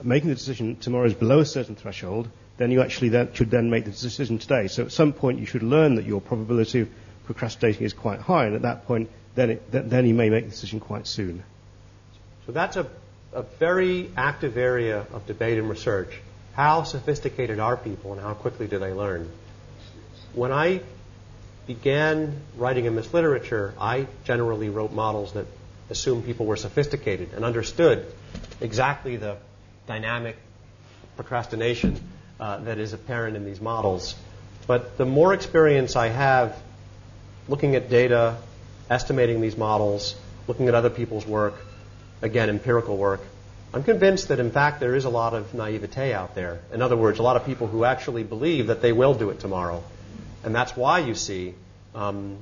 making the decision tomorrow is below a certain threshold, then you actually then should then make the decision today. So at some point you should learn that your probability of procrastinating is quite high, and at that point then, it, then you may make the decision quite soon. So that's a, a very active area of debate and research. How sophisticated are people and how quickly do they learn? When I began writing in this literature, I generally wrote models that assumed people were sophisticated and understood exactly the dynamic procrastination uh, that is apparent in these models. But the more experience I have looking at data, estimating these models, looking at other people's work, again, empirical work, I'm convinced that in fact there is a lot of naivete out there. In other words, a lot of people who actually believe that they will do it tomorrow. And that's why you see, um,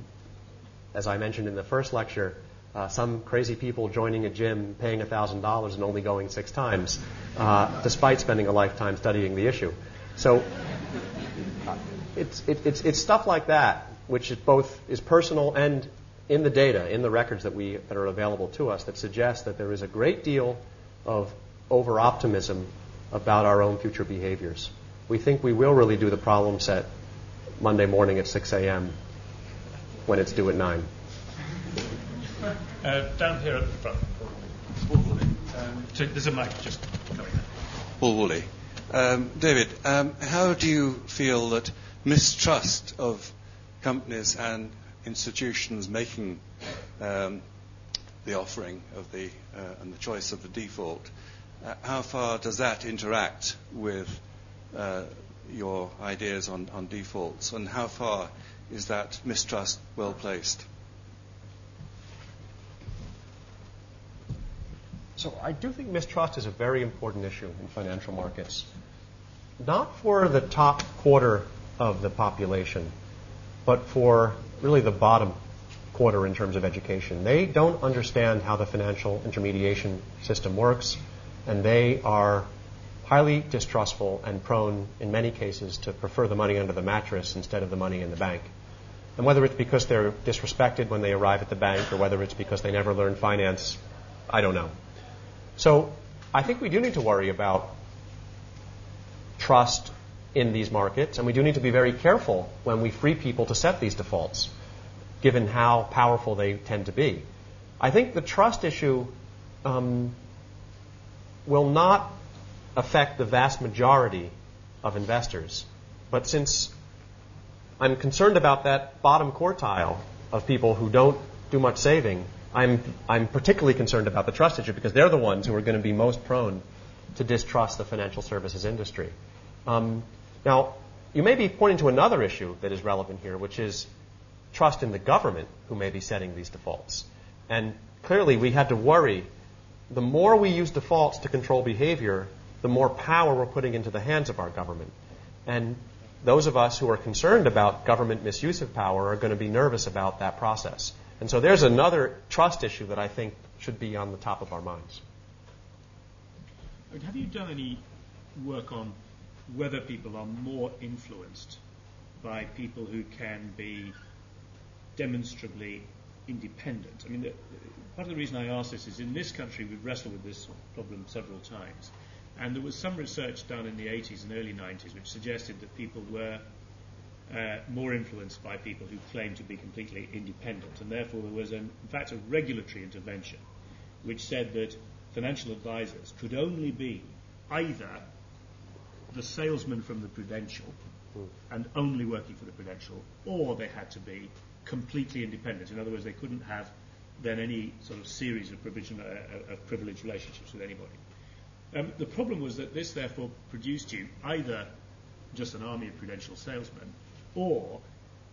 as I mentioned in the first lecture, uh, some crazy people joining a gym, paying $1,000 and only going six times, uh, despite spending a lifetime studying the issue. So uh, it's, it, it's, it's stuff like that, which is both is personal and in the data, in the records that, we, that are available to us, that suggests that there is a great deal of over optimism about our own future behaviors. We think we will really do the problem set Monday morning at 6 a.m. when it's due at 9. Uh, down here at the front. Paul Woolley. Um, so there's a mic just coming. Paul Woolley. Um, David, um, how do you feel that mistrust of companies and institutions making um, the offering of the uh, and the choice of the default, uh, how far does that interact with uh, your ideas on, on defaults, and how far is that mistrust well placed? So I do think mistrust is a very important issue in financial markets. Not for the top quarter of the population, but for really the bottom quarter in terms of education. They don't understand how the financial intermediation system works, and they are highly distrustful and prone, in many cases, to prefer the money under the mattress instead of the money in the bank. And whether it's because they're disrespected when they arrive at the bank or whether it's because they never learned finance, I don't know. So I think we do need to worry about trust in these markets, and we do need to be very careful when we free people to set these defaults, given how powerful they tend to be. I think the trust issue um, will not affect the vast majority of investors. But since I'm concerned about that bottom quartile of people who don't do much saving, I'm, I'm particularly concerned about the trust issue because they're the ones who are going to be most prone to distrust the financial services industry. Um, now, you may be pointing to another issue that is relevant here, which is trust in the government who may be setting these defaults. And clearly, we had to worry the more we use defaults to control behavior, the more power we're putting into the hands of our government. And those of us who are concerned about government misuse of power are going to be nervous about that process. And so there's another trust issue that I think should be on the top of our minds. Have you done any work on whether people are more influenced by people who can be demonstrably independent. I mean, the, part of the reason I ask this is in this country we've wrestled with this problem several times. And there was some research done in the 80s and early 90s which suggested that people were uh, more influenced by people who claimed to be completely independent. And therefore, there was, an, in fact, a regulatory intervention which said that financial advisors could only be either the salesman from the Prudential and only working for the Prudential, or they had to be completely independent. In other words, they couldn't have then any sort of series of, provision, uh, of privileged relationships with anybody. Um, the problem was that this therefore produced you either just an army of prudential salesmen or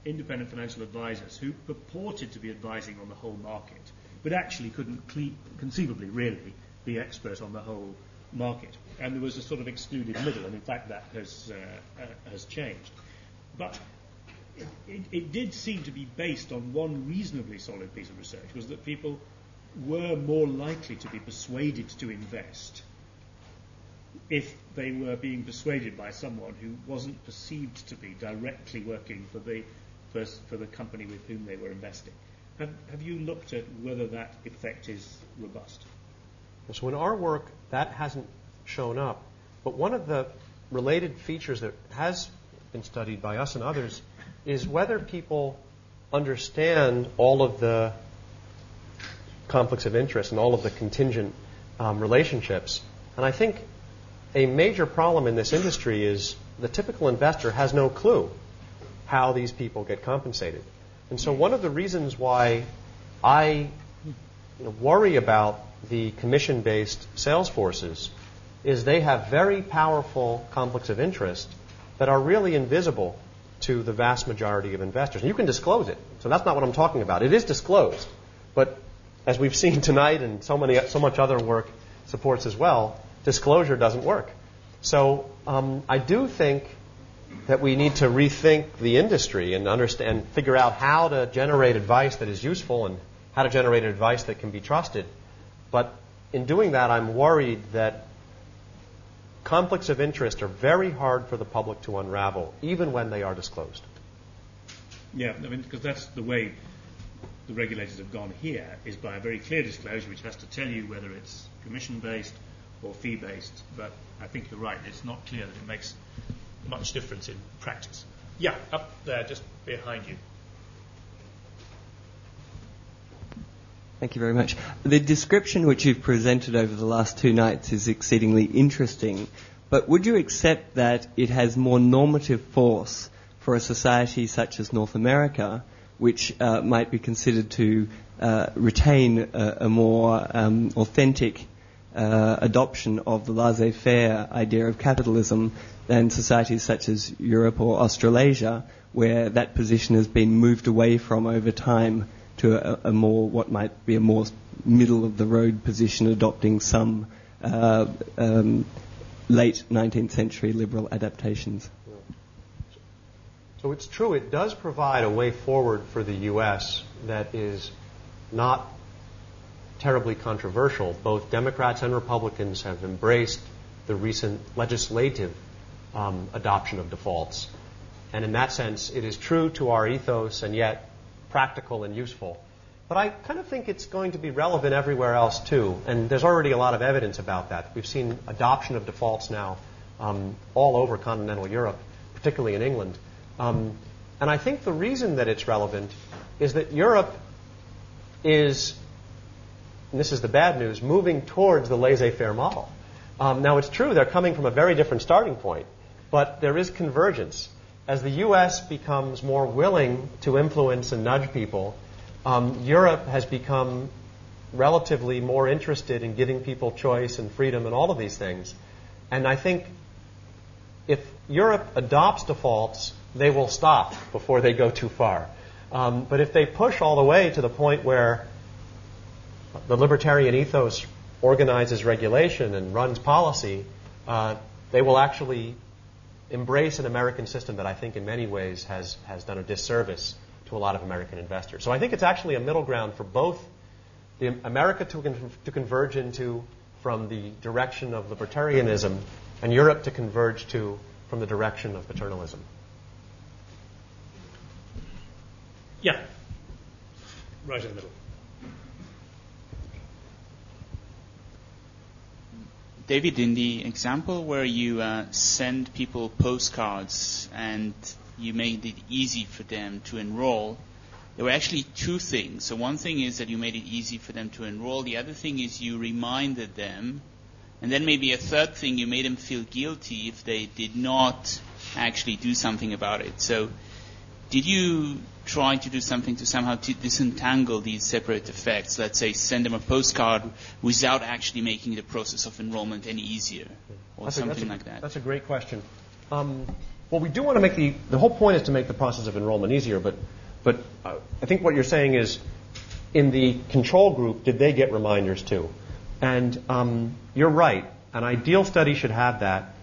independent financial advisors who purported to be advising on the whole market, but actually couldn't cle- conceivably really be expert on the whole market. And there was a sort of excluded middle, and in fact that has, uh, uh, has changed. But it, it, it, did seem to be based on one reasonably solid piece of research, was that people were more likely to be persuaded to invest if they were being persuaded by someone who wasn't perceived to be directly working for the for, for the company with whom they were investing. Have, have you looked at whether that effect is robust? So in our work, that hasn't shown up. But one of the related features that has been studied by us and others is whether people understand all of the conflicts of interest and all of the contingent um, relationships. And I think a major problem in this industry is the typical investor has no clue how these people get compensated. And so one of the reasons why I you know, worry about the commission-based sales forces is they have very powerful conflicts of interest that are really invisible to the vast majority of investors. And you can disclose it. So that's not what I'm talking about. It is disclosed. But as we've seen tonight and so many so much other work supports as well, disclosure doesn't work. So um, I do think that we need to rethink the industry and understand, figure out how to generate advice that is useful and how to generate advice that can be trusted. But in doing that, I'm worried that conflicts of interest are very hard for the public to unravel, even when they are disclosed. Yeah, I mean, because that's the way the regulators have gone here, is by a very clear disclosure which has to tell you whether it's commission based or fee based. But I think you're right, it's not clear that it makes much difference in practice. Yeah, up there, just behind you. Thank you very much. The description which you've presented over the last two nights is exceedingly interesting, but would you accept that it has more normative force for a society such as North America, which uh, might be considered to uh, retain a, a more um, authentic uh, adoption of the laissez faire idea of capitalism than societies such as Europe or Australasia, where that position has been moved away from over time to a, a more, what might be a more middle of the road position, adopting some uh, um, late 19th century liberal adaptations. So it's true, it does provide a way forward for the U.S. that is not terribly controversial. Both Democrats and Republicans have embraced the recent legislative um, adoption of defaults. And in that sense, it is true to our ethos and yet practical and useful. But I kind of think it's going to be relevant everywhere else too. And there's already a lot of evidence about that. We've seen adoption of defaults now um, all over continental Europe, particularly in England. Um, and I think the reason that it's relevant is that Europe is and this is the bad news, moving towards the laissez faire model. Um, now, it's true, they're coming from a very different starting point, but there is convergence. As the U.S. becomes more willing to influence and nudge people, um, Europe has become relatively more interested in giving people choice and freedom and all of these things. And I think if Europe adopts defaults, they will stop before they go too far. Um, but if they push all the way to the point where the libertarian ethos organizes regulation and runs policy, uh, they will actually embrace an American system that I think in many ways has, has done a disservice to a lot of American investors. So I think it's actually a middle ground for both the America to, con- to converge into from the direction of libertarianism and Europe to converge to from the direction of paternalism. Yeah. Right in the middle. David, in the example where you uh, send people postcards and you made it easy for them to enroll, there were actually two things. So one thing is that you made it easy for them to enroll. The other thing is you reminded them, and then maybe a third thing, you made them feel guilty if they did not actually do something about it. So did you try to do something to somehow to disentangle these separate effects? Let's say send them a postcard without actually making the process of enrollment any easier, or that's something a, like that. That's a great question. Um, well, we do want to make the the whole point is to make the process of enrollment easier, but but uh, I think what you're saying is, in the control group, did they get reminders too? And um, you're right. An ideal study should have that.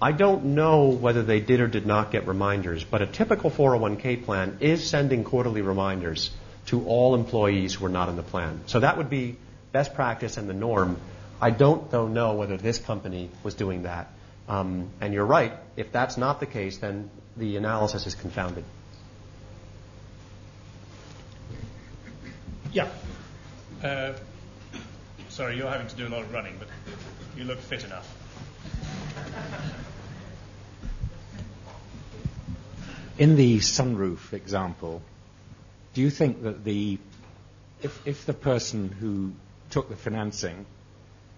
I don't know whether they did or did not get reminders, but a typical 401k plan is sending quarterly reminders to all employees who are not in the plan. So that would be best practice and the norm. I don't, though, know whether this company was doing that. Um, and you're right. If that's not the case, then the analysis is confounded. Yeah. Uh, sorry, you're having to do a lot of running, but you look fit enough. In the sunroof example, do you think that the if, the person who took the financing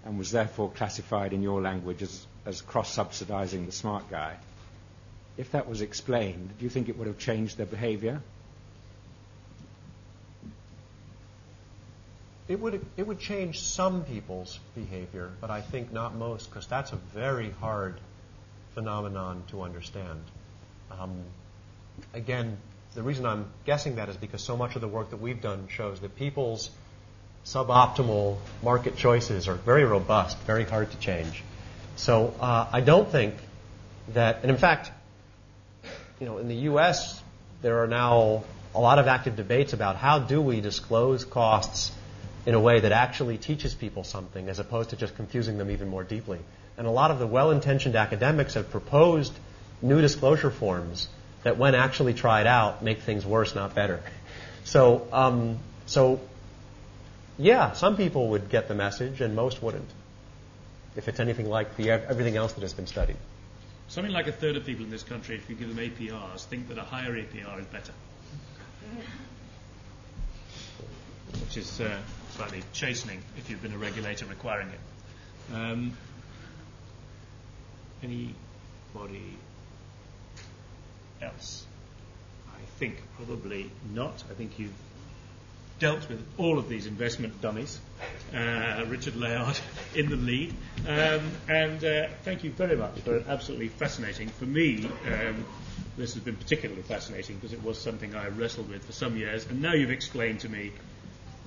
and was therefore classified in your language as, cross-subsidizing the smart guy, if that was explained, do you think it would have changed their behavior? It would, it would change some people's behavior, but I think not most, because that's a very hard phenomenon to understand. Um, Again, the reason I'm guessing that is because so much of the work that we've done shows that people's suboptimal market choices are very robust, very hard to change. So uh, I don't think that, and in fact, you know, in the U.S. there are now a lot of active debates about how do we disclose costs in a way that actually teaches people something as opposed to just confusing them even more deeply. And a lot of the well-intentioned academics have proposed new disclosure forms that when actually tried out make things worse, not better. So, um, so yeah, some people would get the message and most wouldn't. If it's anything like the, everything else that has been studied. Something like a third of people in this country, if you give them APRs, think that a higher APR is better. Which is uh, slightly chastening if you've been a regulator requiring it. Um, anybody else? I think probably not. I think you've dealt with all of these investment dummies. Uh, Richard Layard in the lead. Um, and uh, thank you very much for absolutely fascinating. For me, um, this has been particularly fascinating because it was something I wrestled with for some years, and now you've explained to me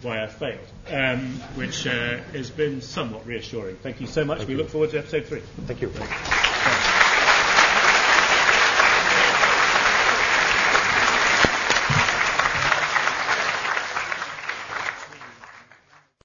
why I failed, um, which uh, has been somewhat reassuring. Thank you so much. Thank we you. look forward to episode three. Thank you. Thanks.